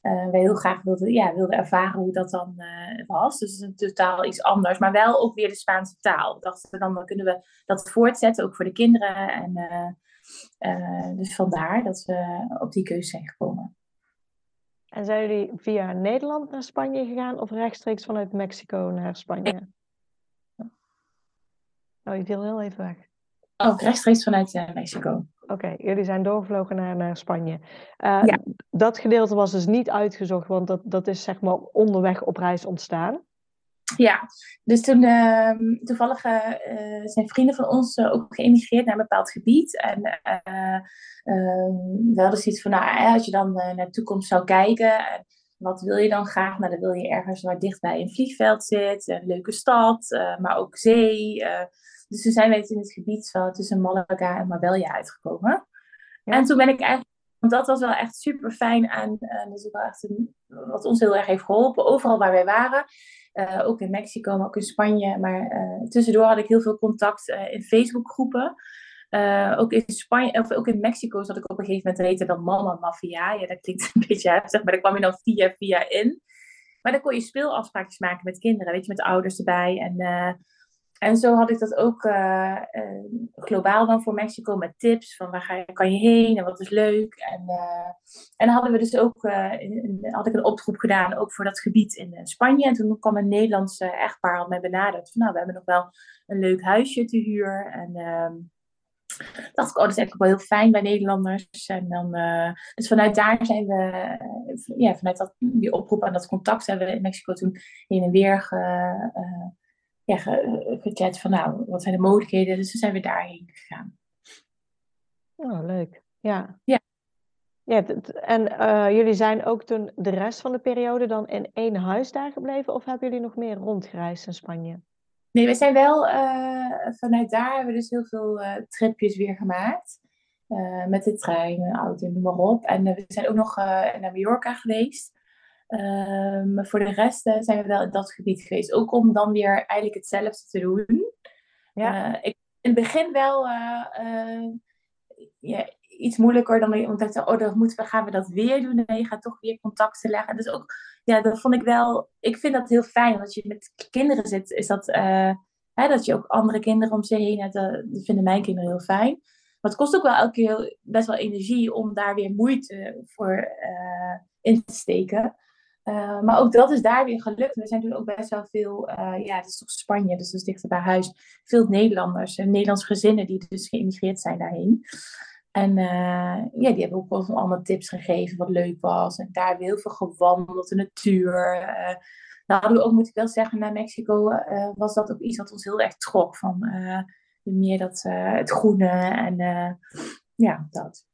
uh, wij heel graag wilden, ja, wilden ervaren hoe dat dan uh, was. Dus het is totaal iets anders, maar wel ook weer de Spaanse taal. We dachten dan, dan kunnen we dat voortzetten, ook voor de kinderen. En, uh, dus vandaar dat we op die keuze zijn gekomen. En zijn jullie via Nederland naar Spanje gegaan of rechtstreeks vanuit Mexico naar Spanje? Oh, je viel heel even weg. Oh, rechtstreeks vanuit Mexico. Oké, jullie zijn doorgevlogen naar, naar Spanje. Uh, ja. Dat gedeelte was dus niet uitgezocht, want dat, dat is zeg maar onderweg op reis ontstaan. Ja, dus toen uh, toevallig uh, zijn vrienden van ons uh, ook geëmigreerd naar een bepaald gebied. En ehm, we hadden zoiets van, nou, als je dan naar de toekomst zou kijken, wat wil je dan graag? Nou, dan wil je ergens waar dichtbij een vliegveld zit, een leuke stad, maar ook zee. Dus toen zijn we in het gebied tussen Malaga en Marbella uitgekomen. En toen ben ik eigenlijk want dat was wel echt super fijn en dat is wel echt een, wat ons heel erg heeft geholpen. Overal waar wij waren, uh, ook in Mexico, maar ook in Spanje. Maar uh, tussendoor had ik heel veel contact uh, in Facebookgroepen. ook in Spanje, of ook in Mexico zat ik op een gegeven moment heette dat Mama Mafia. Ja, dat klinkt een beetje heftig, maar daar kwam je dan via via in. Maar dan kon je speelafspraakjes maken met kinderen, weet je, met ouders erbij. En en zo had ik dat ook uh, uh, globaal dan voor Mexico met tips van waar ga kan je heen en wat is leuk. En, uh, en dan hadden we dus ook, had ik een oproep gedaan ook voor dat gebied in Spanje. En toen kwam een Nederlandse echtpaar al mij benaderd van nou, we hebben nog wel een leuk huisje te huur. En ehm, dacht ik, oh, dat is eigenlijk wel heel fijn bij Nederlanders. En dan, dus vanuit daar zijn we, ja, vanuit dat, die oproep en dat contact hebben we in Mexico toen heen en weer ja, gechat van nou, wat zijn de mogelijkheden? Dus toen zijn we daarheen gegaan. Oh, leuk. Ja. Ja. ja en uh, jullie zijn ook toen de rest van de periode dan in één huis daar gebleven? Of hebben jullie nog meer rondgereisd in Spanje? Nee, we zijn wel uh, vanuit daar hebben we dus heel veel uh, tripjes weer gemaakt. met de trein, auto en noem maar op. En we zijn ook nog naar Mallorca geweest. Um, maar voor de rest uh, zijn we wel in dat gebied geweest. Ook om dan weer eigenlijk hetzelfde te doen. Ja. Uh, ik, in het begin wel uh, ja, iets moeilijker dan omdat ik dacht, oh, dan moeten we, gaan we dat weer doen. Nee, je gaat toch weer contacten leggen. Dus ook, ja, dat vond ik wel, ik vind dat heel fijn. Als je met kinderen zit, is dat, hè, dat je ook andere kinderen om zich heen hebt. Dat vinden mijn kinderen heel fijn. Maar het kost ook wel elke keer best wel energie om daar weer moeite voor in te steken. Uh, maar ook dat is daar weer gelukt. We zijn toen ook best wel veel, uh, ja, het is toch Spanje, dus dat is dichter bij huis. Veel Nederlanders en Nederlandse gezinnen die dus geïmigreerd zijn daarheen. En uh, ja, die hebben ook wel allemaal tips gegeven wat leuk was. En daar hebben we heel veel gewandeld, de natuur. nou ook, moet ik wel zeggen, naar Mexico was dat ook iets wat ons heel erg trok. Van meer dat, het groene en ja, dat.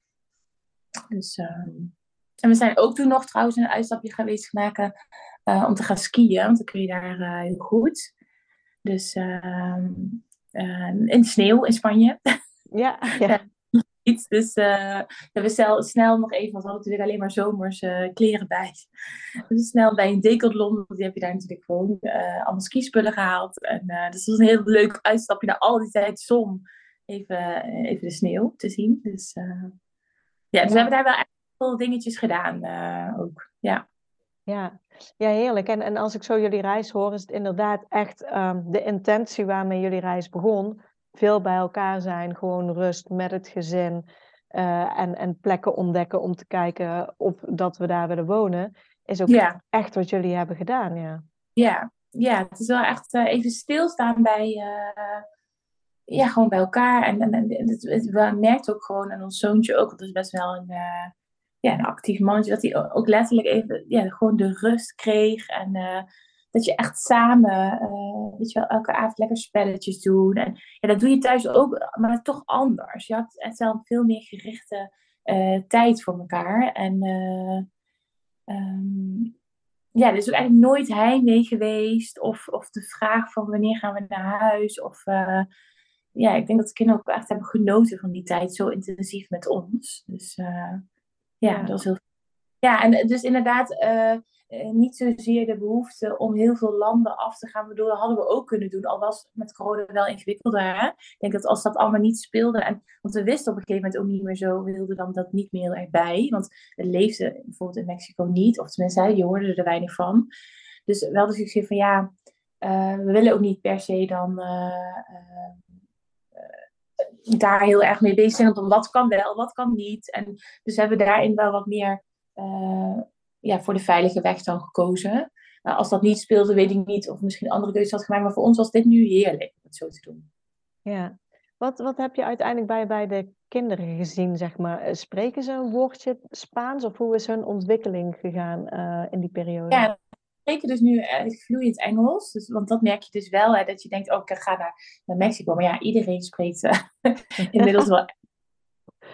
Dus... Ehm, en we zijn ook toen nog trouwens een uitstapje geweest maken uh, om te gaan skiën, want dan kun je daar uh, heel goed. Dus uh, in de sneeuw in Spanje. Ja, ja. Dus we snel, snel nog even, want we hadden natuurlijk alleen maar zomers kleren bij. Dus snel bij een decathlon, want die heb je daar natuurlijk gewoon allemaal skispullen gehaald. En, dus het was een heel leuk uitstapje naar al die tijd zon. Even, even de sneeuw te zien. Dus ja, dus we hebben daar wel veel dingetjes gedaan uh, ook. Ja. Ja. ja, heerlijk. En, en als ik zo jullie reis hoor, is het inderdaad echt um, de intentie waarmee jullie reis begon. Veel bij elkaar zijn, gewoon rust met het gezin. Uh, en, en plekken ontdekken om te kijken of dat we daar willen wonen. Is ook ja. echt wat jullie hebben gedaan, ja. Ja, ja het is wel echt uh, even stilstaan bij, ja, gewoon bij elkaar. En, en, en het, het, we merken ook gewoon, en ons zoontje ook, dat is best wel een, ja, een actief mannetje, dat hij ook letterlijk even ja, gewoon de rust kreeg. En uh, dat je echt samen, uh, weet je wel, elke avond lekker spelletjes doen. En ja, dat doe je thuis ook, maar toch anders. Je had echt wel veel meer gerichte uh, tijd voor elkaar. En um, ja, er is ook eigenlijk nooit heimwee geweest. Of, of de vraag van wanneer gaan we naar huis. Of ja, ik denk dat de kinderen ook echt hebben genoten van die tijd zo intensief met ons. Dus ja, dat is heel ja, en dus inderdaad, uh, niet zozeer de behoefte om heel veel landen af te gaan. Bedoel, dat hadden we ook kunnen doen, al was het met corona wel ingewikkelder. Hè? Ik denk dat als dat allemaal niet speelde, en, want we wisten op een gegeven moment ook niet meer zo, we wilden dan dat niet meer heel erg bij. Want het leefde bijvoorbeeld in Mexico niet, of tenminste, je hoorde er weinig van. Dus wel dus ik van ja, uh, we willen ook niet per se dan daar heel erg mee bezig zijn. Om wat kan wel, wat kan niet. En dus hebben we daarin wel wat meer uh, ja, voor de veilige weg dan gekozen. Uh, als dat niet speelde, weet ik niet of misschien andere keuzes had gemaakt. Maar voor ons was dit nu heerlijk om het zo te doen. Ja. Wat, wat heb je uiteindelijk bij, bij de kinderen gezien, zeg maar? Eh, spreken ze een woordje Spaans of hoe is hun ontwikkeling gegaan uh, in die periode? Ja, spreken dus nu uh, vloeiend Engels. Dus, want dat merk je dus wel, hè, dat je denkt, oh, ik ga naar, Mexico. Maar ja, iedereen spreekt uh, inmiddels wel.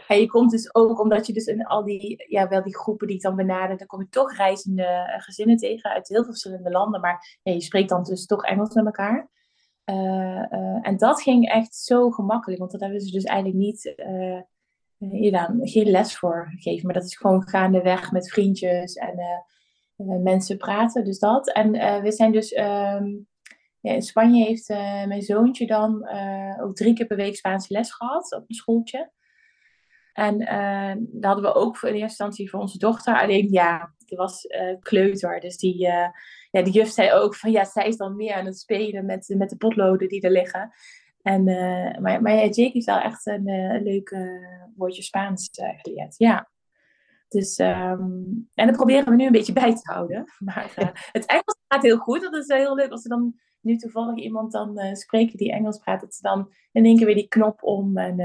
En je komt dus ook, omdat je dus in al die, ja, wel die groepen die ik dan benader, dan kom je toch reizende eh, gezinnen tegen uit heel veel verschillende landen. Maar je spreekt dan dus toch Engels met elkaar. en dat ging echt zo gemakkelijk, want dat hebben ze dus eigenlijk niet je dan geen les voor gegeven. Maar dat is gewoon gaandeweg met vriendjes en uh, mensen praten. Dus dat. En uh, we zijn dus. Um, ja, in Spanje heeft mijn zoontje dan ook drie keer per week Spaanse les gehad op een schooltje. En dat hadden we ook in eerste instantie voor onze dochter. Alleen ja, die was kleuter. Dus die, ja, de juf zei ook van ja, zij is dan meer aan het spelen met, met de potloden die er liggen. En, maar, maar ja, Jake heeft wel echt een, uh, leuk woordje Spaans geleerd. Ja. Dus, um, en dat proberen we nu een beetje bij te houden. Maar het Engels gaat heel goed. Dat is heel leuk als er dan nu toevallig iemand dan spreekt die Engels praat. Dat ze dan in één keer weer die knop om. En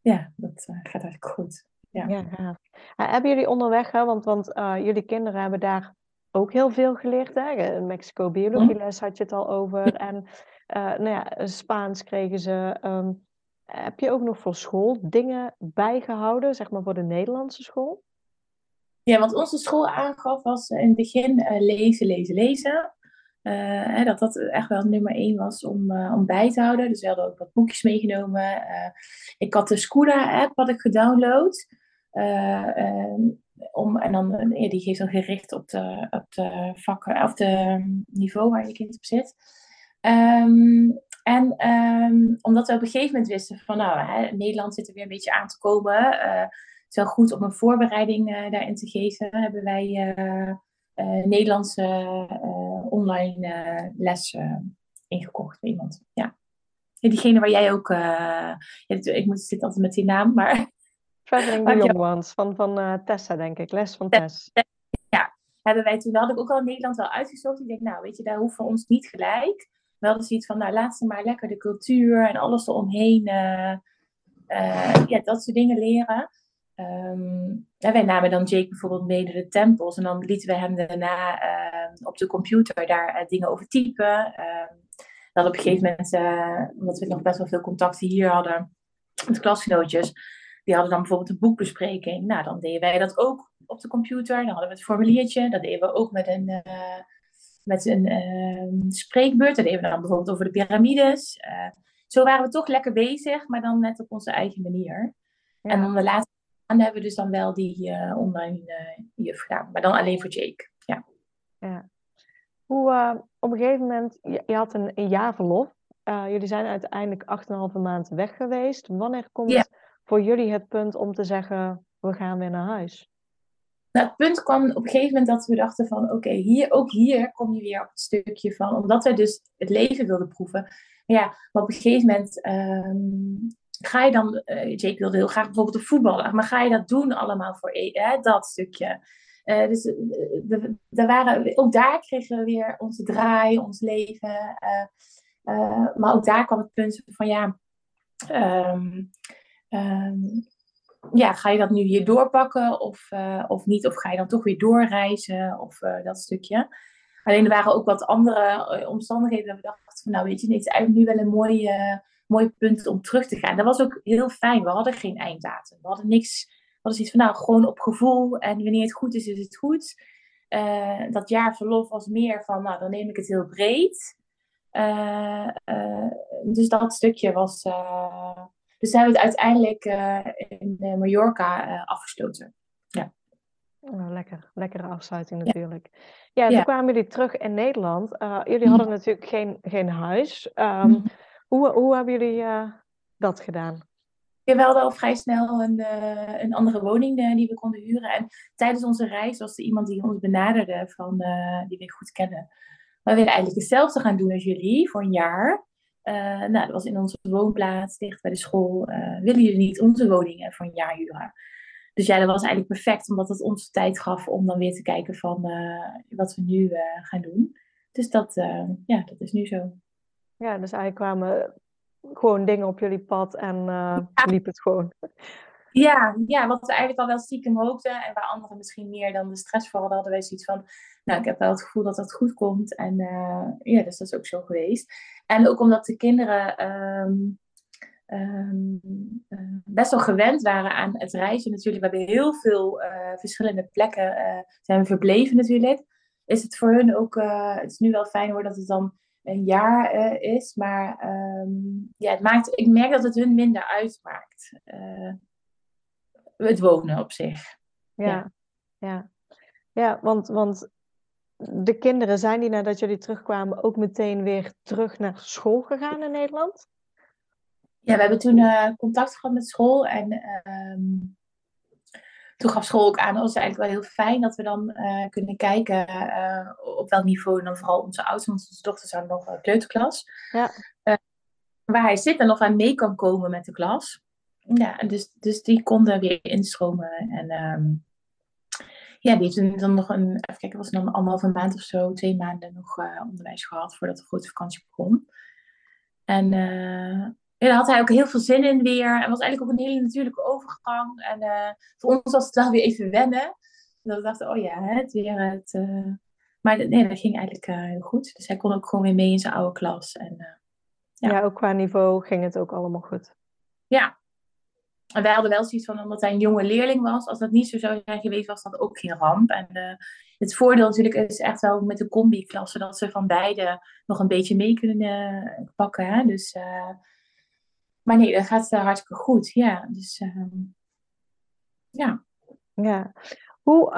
ja, dat gaat eigenlijk goed. Ja. ja, hebben jullie onderweg, hè? want, want jullie kinderen hebben daar ook heel veel geleerd. Hè? In Mexico biologieles had je het al over. En nou ja, Spaans kregen ze. Ehm, heb je ook nog voor school dingen bijgehouden, zeg maar voor de Nederlandse school? Ja, wat onze school aangaf was in het begin uh, lezen, lezen, lezen. Hè, dat dat echt wel nummer één was om, om bij te houden. Dus we hadden ook wat boekjes meegenomen. ik had de Scuda-app had ik gedownload. Ehm, om, en dan, ja, die geeft dan gericht op de, op de vakken, of de ehm, niveau waar je kind op zit. Um, en um, omdat we op een gegeven moment wisten van, nou, hè, Nederland zit er weer een beetje aan te komen. Uh, het is wel goed om een voorbereiding uh, daarin te geven. Hebben wij uh, Nederlandse online les ingekocht bij iemand. Ja. diegene waar jij ook, ja, ik moet zitten altijd met die naam, maar... Traveling the Young Ones van, van Tessa, denk ik. Les van Tess. Ja, hebben wij toen, had ik ook al in Nederland wel uitgezocht. Ik denk, nou, weet je, daar hoeven we ons niet gelijk wel eens iets van, nou laat ze maar lekker de cultuur en alles eromheen, uh, ja, dat soort dingen leren. Um, wij namen dan Jake bijvoorbeeld mee naar de tempels en dan lieten we hem daarna uh, op de computer daar dingen over typen. dat op een gegeven moment, omdat we nog best wel veel contacten hier hadden met klasgenootjes, die hadden dan bijvoorbeeld een boekbespreking. Nou, dan deden wij dat ook op de computer. Dan hadden we het formuliertje. Dat deden we ook met een, met een uh, spreekbeurt. Dat deden we dan bijvoorbeeld over de piramides. Uh, zo waren we toch lekker bezig, maar dan net op onze eigen manier. En dan de laatste maanden hebben we dus dan wel die uh, online uh, juf gedaan. Maar dan alleen voor Jake. Ja. ja. Hoe, op een gegeven moment, je, je had een, een jaar verlof. jullie zijn uiteindelijk 8,5 maand weg geweest. Wanneer komt voor jullie het punt om te zeggen, we gaan weer naar huis? Nou, het punt kwam op een gegeven moment dat we dachten van oké, hier, ook hier kom je weer op het stukje van, omdat wij dus het leven wilden proeven. Ja, maar op een gegeven moment um, ga je dan, uh, Jake wilde heel graag bijvoorbeeld de voetballen, maar ga je dat doen allemaal voor hè, dat stukje? Uh, dus de, waren, ook daar kregen we weer onze draai, ons leven. maar ook daar kwam het punt van ja, um, um, ja, ga je dat nu hier doorpakken of, uh, of niet? Of ga je dan toch weer doorreizen of uh, dat stukje? Alleen er waren ook wat andere uh, omstandigheden dat we dachten van nou weet je, het is eigenlijk nu wel een mooi, mooi punt om terug te gaan. Dat was ook heel fijn. We hadden geen einddatum. We hadden niks. We hadden zoiets van nou gewoon op gevoel en wanneer het goed is, is het goed. dat jaar verlof was meer van nou dan neem ik het heel breed. dus dat stukje was dus hebben we het uiteindelijk uh, in uh, Mallorca uh, afgesloten. Ja. Oh, lekker, lekkere afsluiting natuurlijk. Ja, toen kwamen jullie terug in Nederland. jullie hadden mm. natuurlijk geen, geen huis. Um, hoe, hoe hebben jullie dat gedaan? we hadden al vrij snel een, een andere woning die we konden huren. En tijdens onze reis was er iemand die ons benaderde, van, die we goed kennen. We willen eigenlijk hetzelfde gaan doen als jullie voor een jaar. Uh, nou, dat was in onze woonplaats, dicht bij de school. Uh, willen jullie niet onze woningen voor een jaar huren? Dus ja, dat was eigenlijk perfect, omdat het ons tijd gaf om dan weer te kijken van uh, wat we nu gaan doen. Dus dat, ja, dat is nu zo. Ja, dus eigenlijk kwamen gewoon dingen op jullie pad en liep het gewoon. Ja, ja, wat we eigenlijk al wel stiekem hoopten. En waar anderen misschien meer dan de stress hadden, hadden wij zoiets van... Nou, ik heb wel het gevoel dat dat goed komt. En uh, ja, dus dat is ook zo geweest. En ook omdat de kinderen ehm, ehm, eh, best wel gewend waren aan het reizen natuurlijk. We hebben heel veel uh, verschillende plekken zijn verbleven natuurlijk. Is het voor hun ook... het is nu wel fijn hoor dat het dan een jaar is. Maar um, ja, het maakt, ik merk dat het hun minder uitmaakt het wonen op zich. Ja, ja. ja. want, want de kinderen, zijn die nadat jullie terugkwamen ook meteen weer terug naar school gegaan in Nederland? Ja, we hebben toen uh, contact gehad met school en um, toen gaf school ook aan, dat was eigenlijk wel heel fijn dat we dan uh, kunnen kijken uh, op welk niveau en dan vooral onze ouders, want onze dochters zijn nog kleuterklas. Ja. waar hij zit en of hij mee kan komen met de klas. Ja, dus, dus die konden weer instromen. En um, ja, die heeft dan nog een, even kijken, was dan anderhalve maand of zo, twee maanden nog uh, onderwijs gehad voordat de grote vakantie begon. En uh, ja, daar had hij ook heel veel zin in weer. En was eigenlijk ook een hele natuurlijke overgang. En uh, voor ons was het wel weer even wennen. Dat we dachten, oh ja, het weer het... Maar nee, dat ging eigenlijk heel goed. Dus hij kon ook gewoon weer mee in zijn oude klas. En, ja. ja, ook qua niveau ging het ook allemaal goed. Ja, en wij hadden wel zoiets van, omdat hij een jonge leerling was, als dat niet zo zou zijn geweest, was dat ook geen ramp. En uh, het voordeel natuurlijk is echt wel met de combi-klasse, dat ze van beide nog een beetje mee kunnen uh, pakken. Hè? Dus, uh, maar nee, dat gaat hartstikke goed, ja. Dus ehm, ja. Ja. Hoe,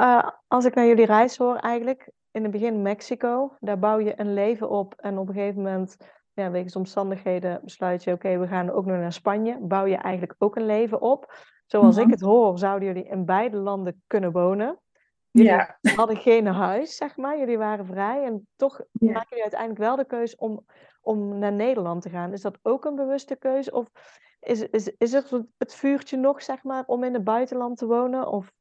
als ik naar jullie reis hoor eigenlijk, in het begin Mexico, daar bouw je een leven op en op een gegeven moment ja, wegens omstandigheden besluit je, oké, we gaan ook nog naar Spanje. Bouw je eigenlijk ook een leven op. Zoals ik mhm. het hoor, zouden jullie in beide landen kunnen wonen. Jullie hadden geen huis, zeg maar. Jullie waren vrij. En toch maken jullie uiteindelijk wel de keuze om, om naar Nederland te gaan. Is dat ook een bewuste keuze? Of is, is, is het het vuurtje nog, zeg maar, om in het buitenland te wonen? Of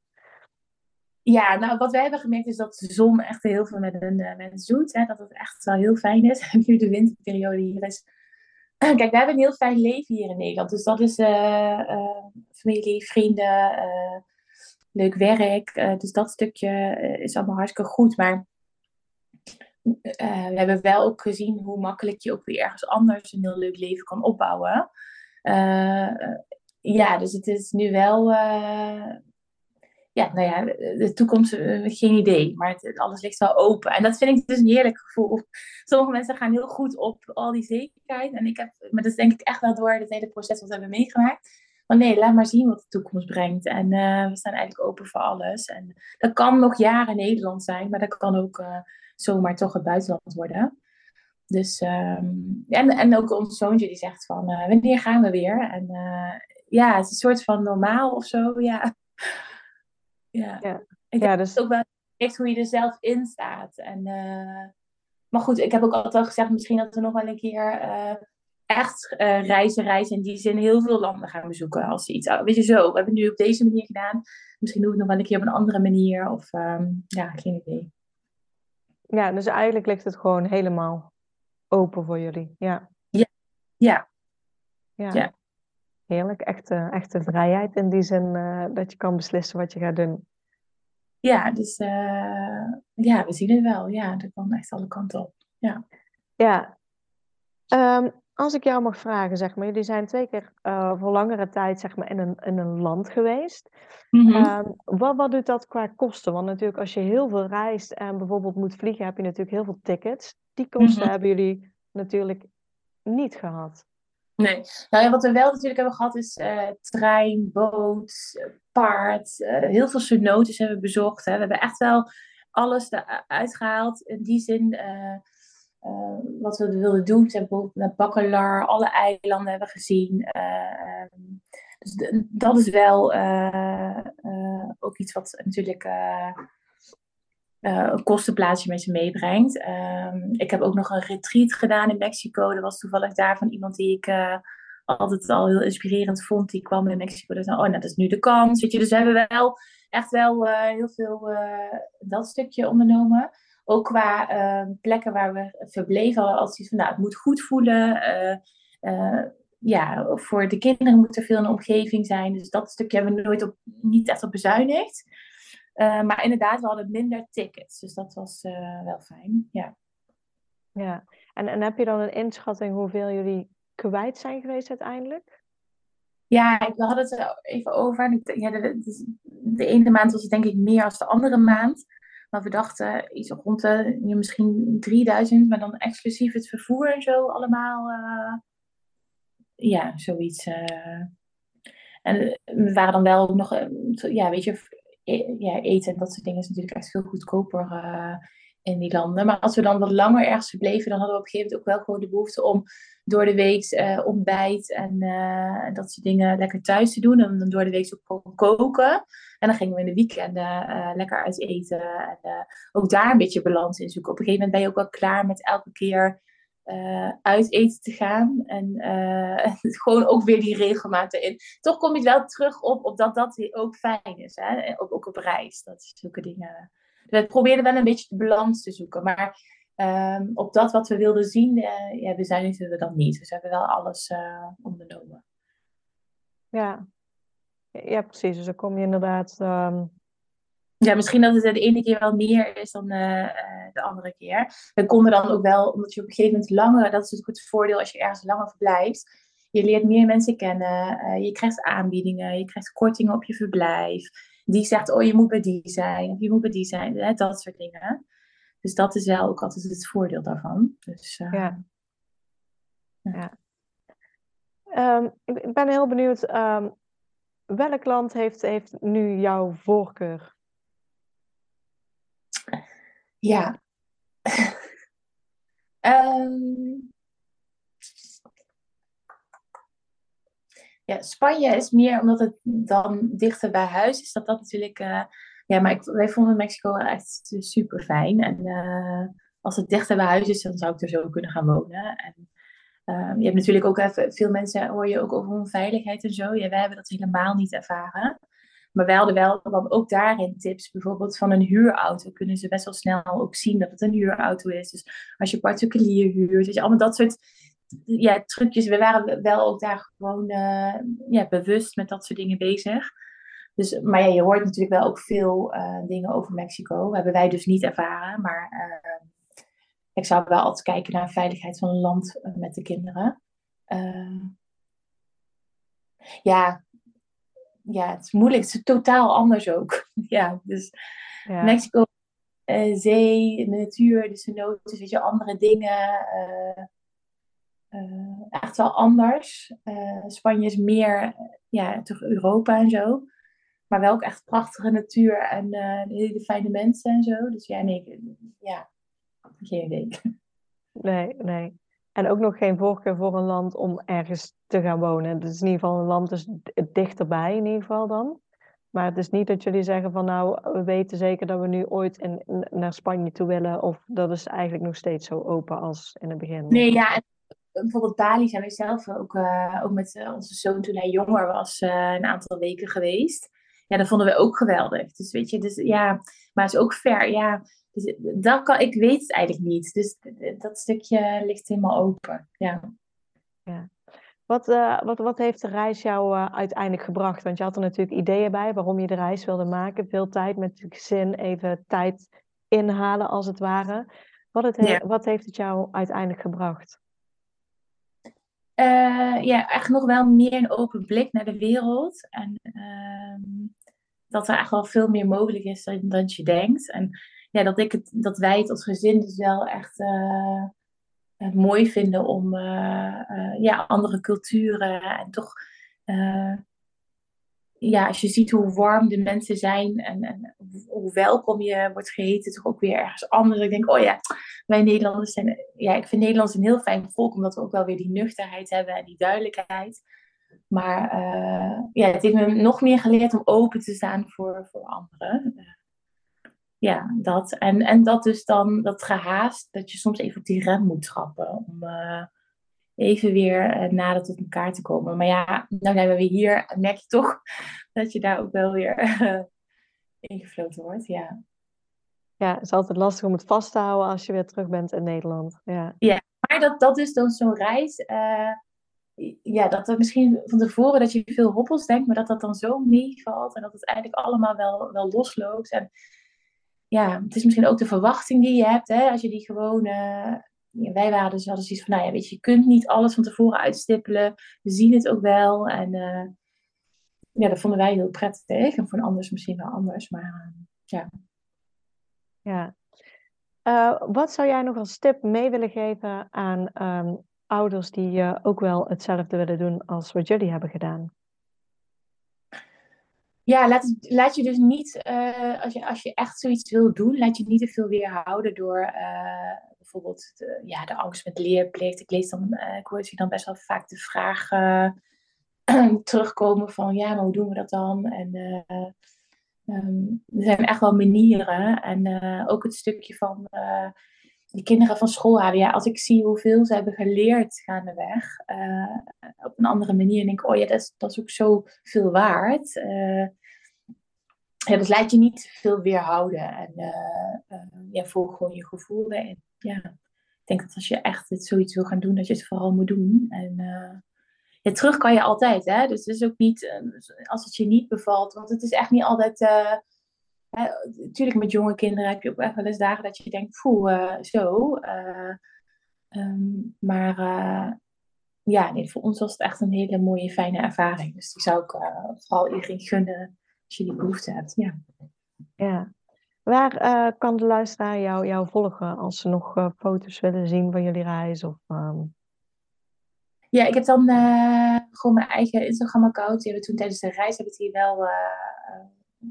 ja, nou wat wij hebben gemerkt is dat de zon echt heel veel met een, met zoet. Hè, dat het echt wel heel fijn is. Nu de winterperiode hier is. Kijk, we hebben een heel fijn leven hier in Nederland. Dus dat is uh, uh, familie, vrienden, leuk werk. dus dat stukje is allemaal hartstikke goed. Maar we hebben wel ook gezien hoe makkelijk je ook weer ergens anders een heel leuk leven kan opbouwen. ja, dus het is nu wel ja, nou ja, de toekomst, uh, geen idee. Maar het, alles ligt wel open. En dat vind ik dus een heerlijk gevoel. Sommige mensen gaan heel goed op al die zekerheid. En ik heb, maar dat is denk ik echt wel door het hele proces wat we hebben meegemaakt. Van nee, laat maar zien wat de toekomst brengt. En uh, we staan eigenlijk open voor alles. En dat kan nog jaren Nederland zijn, maar dat kan ook uh, zomaar toch het buitenland worden. Dus, um, en, en ook ons zoontje die zegt van, wanneer gaan we weer? En ja, het is een soort van normaal of zo, ja. Ja, ja. Ik ja, dus... ook wel echt hoe je er zelf in staat. En, uh, maar goed, ik heb ook altijd al gezegd, misschien dat we nog wel een keer uh, echt uh, reizen, reizen. In die zin heel veel landen gaan bezoeken. Als iets, weet je zo, we hebben het nu op deze manier gedaan. Misschien doen we het nog wel een keer op een andere manier. Of um, ja, geen idee. Ja, dus eigenlijk ligt het gewoon helemaal open voor jullie. Ja. Ja. Ja. ja. ja heerlijk. Echte, echte vrijheid in die zin uh, dat je kan beslissen wat je gaat doen. Ja, dus uh, ja, we zien het wel. Ja, dat kan echt alle kanten op. Ja. Ja. Um, als ik jou mag vragen, zeg maar, jullie zijn twee keer uh, voor langere tijd zeg maar, in, een, in een land geweest. Mm -hmm. um, wat, wat doet dat qua kosten? Want natuurlijk, als je heel veel reist en bijvoorbeeld moet vliegen, heb je natuurlijk heel veel tickets. Die kosten mm -hmm. hebben jullie natuurlijk niet gehad. Nee. Nou wat we wel natuurlijk hebben gehad is uh, trein, boot, paard. Uh, heel veel cenotes hebben we bezocht. Hè. We hebben echt wel alles eruit gehaald. In die zin, uh, wat we wilden doen. We bijvoorbeeld naar alle eilanden hebben gezien. Ehm, dus dat is wel ook iets wat natuurlijk een kostenplaatsje met je meebrengt. Um, ik heb ook nog een retreat gedaan in Mexico. Dat was toevallig daar van iemand die ik uh, altijd al heel inspirerend vond. Die kwam in Mexico. Dus, oh, nou, dat is nu de kans. Weet je. Dus we hebben wel echt wel uh, heel veel dat stukje ondernomen. Ook qua ehm, plekken waar we verbleven hadden altijd van, nou, het moet goed voelen. ja, voor de kinderen moet er veel de omgeving zijn. Dus dat stukje hebben we nooit op, niet echt op bezuinigd. Uh, maar inderdaad, we hadden minder tickets. Dus dat was uh, wel fijn, ja. Ja, en, en heb je dan een inschatting hoeveel jullie kwijt zijn geweest uiteindelijk? Ja, we hadden het er even over. Ja, de, de, ene maand was het denk ik meer dan de andere maand. Maar we dachten iets rond de misschien 3000, maar dan exclusief het vervoer en zo allemaal. Uh, ja, zoiets. Uh. En we waren dan wel nog, ja, weet je, e, ja, eten en dat soort dingen is natuurlijk echt veel goedkoper uh, in die landen. Maar als we dan wat langer ergens verbleven, dan hadden we op een gegeven moment ook wel gewoon de behoefte om door de week uh, ontbijt en uh, dat soort dingen lekker thuis te doen. En dan door de week ook koken. En dan gingen we in de weekenden lekker uit eten. En ook daar een beetje balans in zoeken. Op een gegeven moment ben je ook wel klaar met elke keer uit eten te gaan. En gewoon ook weer die regelmaat erin. Toch kom je wel terug op, op dat dat ook fijn is. Hè? Ook, ook op reis. Dat zulke dingen we probeerden wel een beetje de balans te zoeken. Maar ehm, op dat wat we wilden zien, uh, ja, bezuinigen we dan niet. Dus we hebben wel alles uh, ondernomen. Ja. ja, precies. Dus dan kom je inderdaad. Um... Ja, misschien dat het de ene keer wel meer is dan uh, de andere keer. We konden dan ook wel, omdat je op een gegeven moment langer, dat is natuurlijk het voordeel als je ergens langer verblijft. Je leert meer mensen kennen, je krijgt aanbiedingen, je krijgt kortingen op je verblijf die zegt, oh je moet bij die zijn, of je moet bij die zijn, hè, dat soort dingen. Dus dat is wel ook altijd het voordeel daarvan. Dus, uh, ja. ja. Um, ik ben heel benieuwd, um, welk land heeft, heeft nu jouw voorkeur? Ja. um, Ja, Spanje is meer omdat het dan dichter bij huis is. Dat dat natuurlijk. Uh, ja, maar ik, wij vonden Mexico echt super fijn. En uh, als het dichter bij huis is, dan zou ik er zo kunnen gaan wonen. En uh, je hebt natuurlijk ook even. Veel mensen hoor je ook over onveiligheid en zo. Ja, wij hebben dat helemaal niet ervaren. Maar wij hadden wel dan ook daarin tips. Bijvoorbeeld van een huurauto kunnen ze best wel snel ook zien dat het een huurauto is. Dus als je particulier huurt, dus allemaal dat soort ja, trucjes. We waren wel ook daar gewoon uh, ja, bewust met dat soort dingen bezig. Dus, maar ja, je hoort natuurlijk wel ook veel uh, dingen over Mexico. Hebben wij dus niet ervaren. Maar uh, ik zou wel altijd kijken naar de veiligheid van een land met de kinderen. ja, ja, het is moeilijk. Het is totaal anders ook. ja, dus ja. Mexico, zee, natuur, de cenotes, weet je, andere dingen uh, echt wel anders. Uh, Spanje is meer ja, toch Europa en zo. Maar wel ook echt prachtige natuur en uh, hele fijne mensen en zo. Dus ja, nee, ja, geen idee. Nee, nee. En ook nog geen voorkeur voor een land om ergens te gaan wonen. Is in ieder geval een land dus dichterbij in ieder geval dan. Maar het is niet dat jullie zeggen van nou, we weten zeker dat we nu ooit naar Spanje toe willen. Of dat is eigenlijk nog steeds zo open als in het begin. Nee, ja, bijvoorbeeld Bali zijn we zelf ook, uh, ook met uh, onze zoon toen hij jonger was, uh, een aantal weken geweest. Ja, dat vonden we ook geweldig. Dus weet je, dus ja, maar het is ook ver. Ja, dus dat kan, ik weet het eigenlijk niet. Dus dat stukje ligt helemaal open. Ja. ja. Wat, wat, wat heeft de reis jou uiteindelijk gebracht? Want je had er natuurlijk ideeën bij waarom je de reis wilde maken. Veel tijd met je gezin, even tijd inhalen als het ware. Wat, het ja. wat heeft het jou uiteindelijk gebracht? uh, ja, echt nog wel meer een open blik naar de wereld. En uh, dat er echt wel veel meer mogelijk is dan, dan je denkt. En ja, dat, ik het, dat wij het als gezin dus wel echt uh, mooi vinden om ja, andere culturen en toch ja, als je ziet hoe warm de mensen zijn en, en hoe welkom je wordt geheten, toch ook weer ergens anders. Ik denk, oh ja, wij Nederlanders zijn, ja, ik vind Nederlanders een heel fijn volk, omdat we ook wel weer die nuchterheid hebben en die duidelijkheid. Maar ja, het heeft me nog meer geleerd om open te staan voor, voor anderen. Ja, dat. En, en dat dus dan, dat gehaast, dat je soms even op die rem moet trappen. Om, uh, even weer uh, nader tot elkaar te komen. Maar ja, nou zijn we weer hier. Merk je toch dat je daar ook wel weer uh, ingefloten wordt. Ja. ja, het is altijd lastig om het vast te houden als je weer terug bent in Nederland. Ja, ja maar dat, dat is dan zo'n reis. Ja, dat er misschien van tevoren dat je veel hobbels denkt, maar dat dat dan zo meevalt en dat het eigenlijk allemaal wel, wel losloopt. En ja, het is misschien ook de verwachting die je hebt, hè, als je die gewoon. Uh, wij waren dus hadden zoiets van, nou ja, weet je, je kunt niet alles van tevoren uitstippelen. We zien het ook wel. En uh, ja, dat vonden wij heel prettig. En voor een anders misschien wel anders, maar uh, ja. Ja. wat zou jij nog als tip mee willen geven aan um, ouders die ook wel hetzelfde willen doen als wat jullie hebben gedaan? Ja, laat, laat je dus niet, uh, als, je, als je echt zoiets wil doen, laat je niet te veel weerhouden door uh, bijvoorbeeld de, ja, de angst met leerplicht. Ik lees dan, ik hoor dan best wel vaak de vraag terugkomen van, ja, maar hoe doen we dat dan? En um, er zijn echt wel manieren. En ook het stukje van die kinderen van school halen. Ja, als ik zie hoeveel ze hebben geleerd gaandeweg, uh, op een andere manier, denk ik, oh ja, dat is, dat is ook zo veel waard. Uh, ja, dus laat je niet veel weerhouden en uh, ja, volg gewoon je gevoel En Ja, ik denk dat als je echt zoiets wil gaan doen, dat je het vooral moet doen. En terug kan je altijd, hè. Dus het is ook niet, als het je niet bevalt, want het is echt niet altijd natuurlijk, met jonge kinderen heb je ook echt wel eens dagen dat je denkt, poeh, uh, zo. Uh, um, maar uh, ja, nee, voor ons was het echt een hele mooie, fijne ervaring. Dus die zou ik vooral iedereen gunnen als je die behoefte hebt. Ja. ja. Waar kan de luisteraar jou, jou volgen als ze nog foto's willen zien van jullie reis? Of, um... Ja, ik heb dan gewoon mijn eigen Instagram-account. Die hebben we toen tijdens de reis hebben het hier wel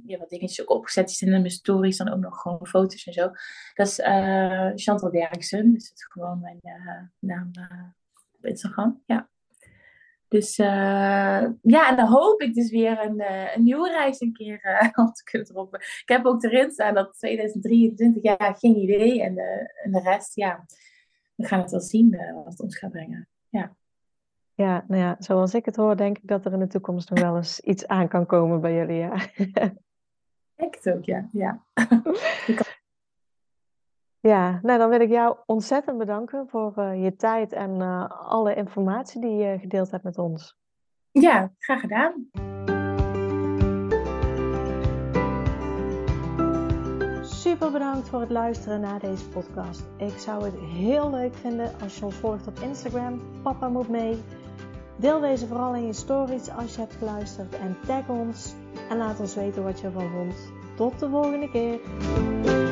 ja, wat dingetjes ook opgezet. Die zijn in mijn stories dan ook nog gewoon foto's en zo. Dat is uh, Chantal Derksen. Dus dat is gewoon mijn uh, naam uh, op Instagram. Ja. Dus ja, en dan hoop ik dus weer een, een nieuwe reis een keer op te kunnen droppen. Ik heb ook erin staan dat 2023, ja, geen idee. En en de rest, ja, we gaan het wel zien wat het ons gaat brengen. Ja. Ja, nou ja, zoals ik het hoor, denk ik dat er in de toekomst nog wel eens iets aan kan komen bij jullie. Ja. Echt ook, ja. Ja. ja, nou dan wil ik jou ontzettend bedanken voor uh, je tijd en uh, alle informatie die je gedeeld hebt met ons. Ja, graag gedaan. Super bedankt voor het luisteren naar deze podcast. Ik zou het heel leuk vinden als je ons volgt op Instagram. Papa moet mee. Deel deze vooral in je stories als je hebt geluisterd en tag ons en laat ons weten wat je ervan vond. Tot de volgende keer.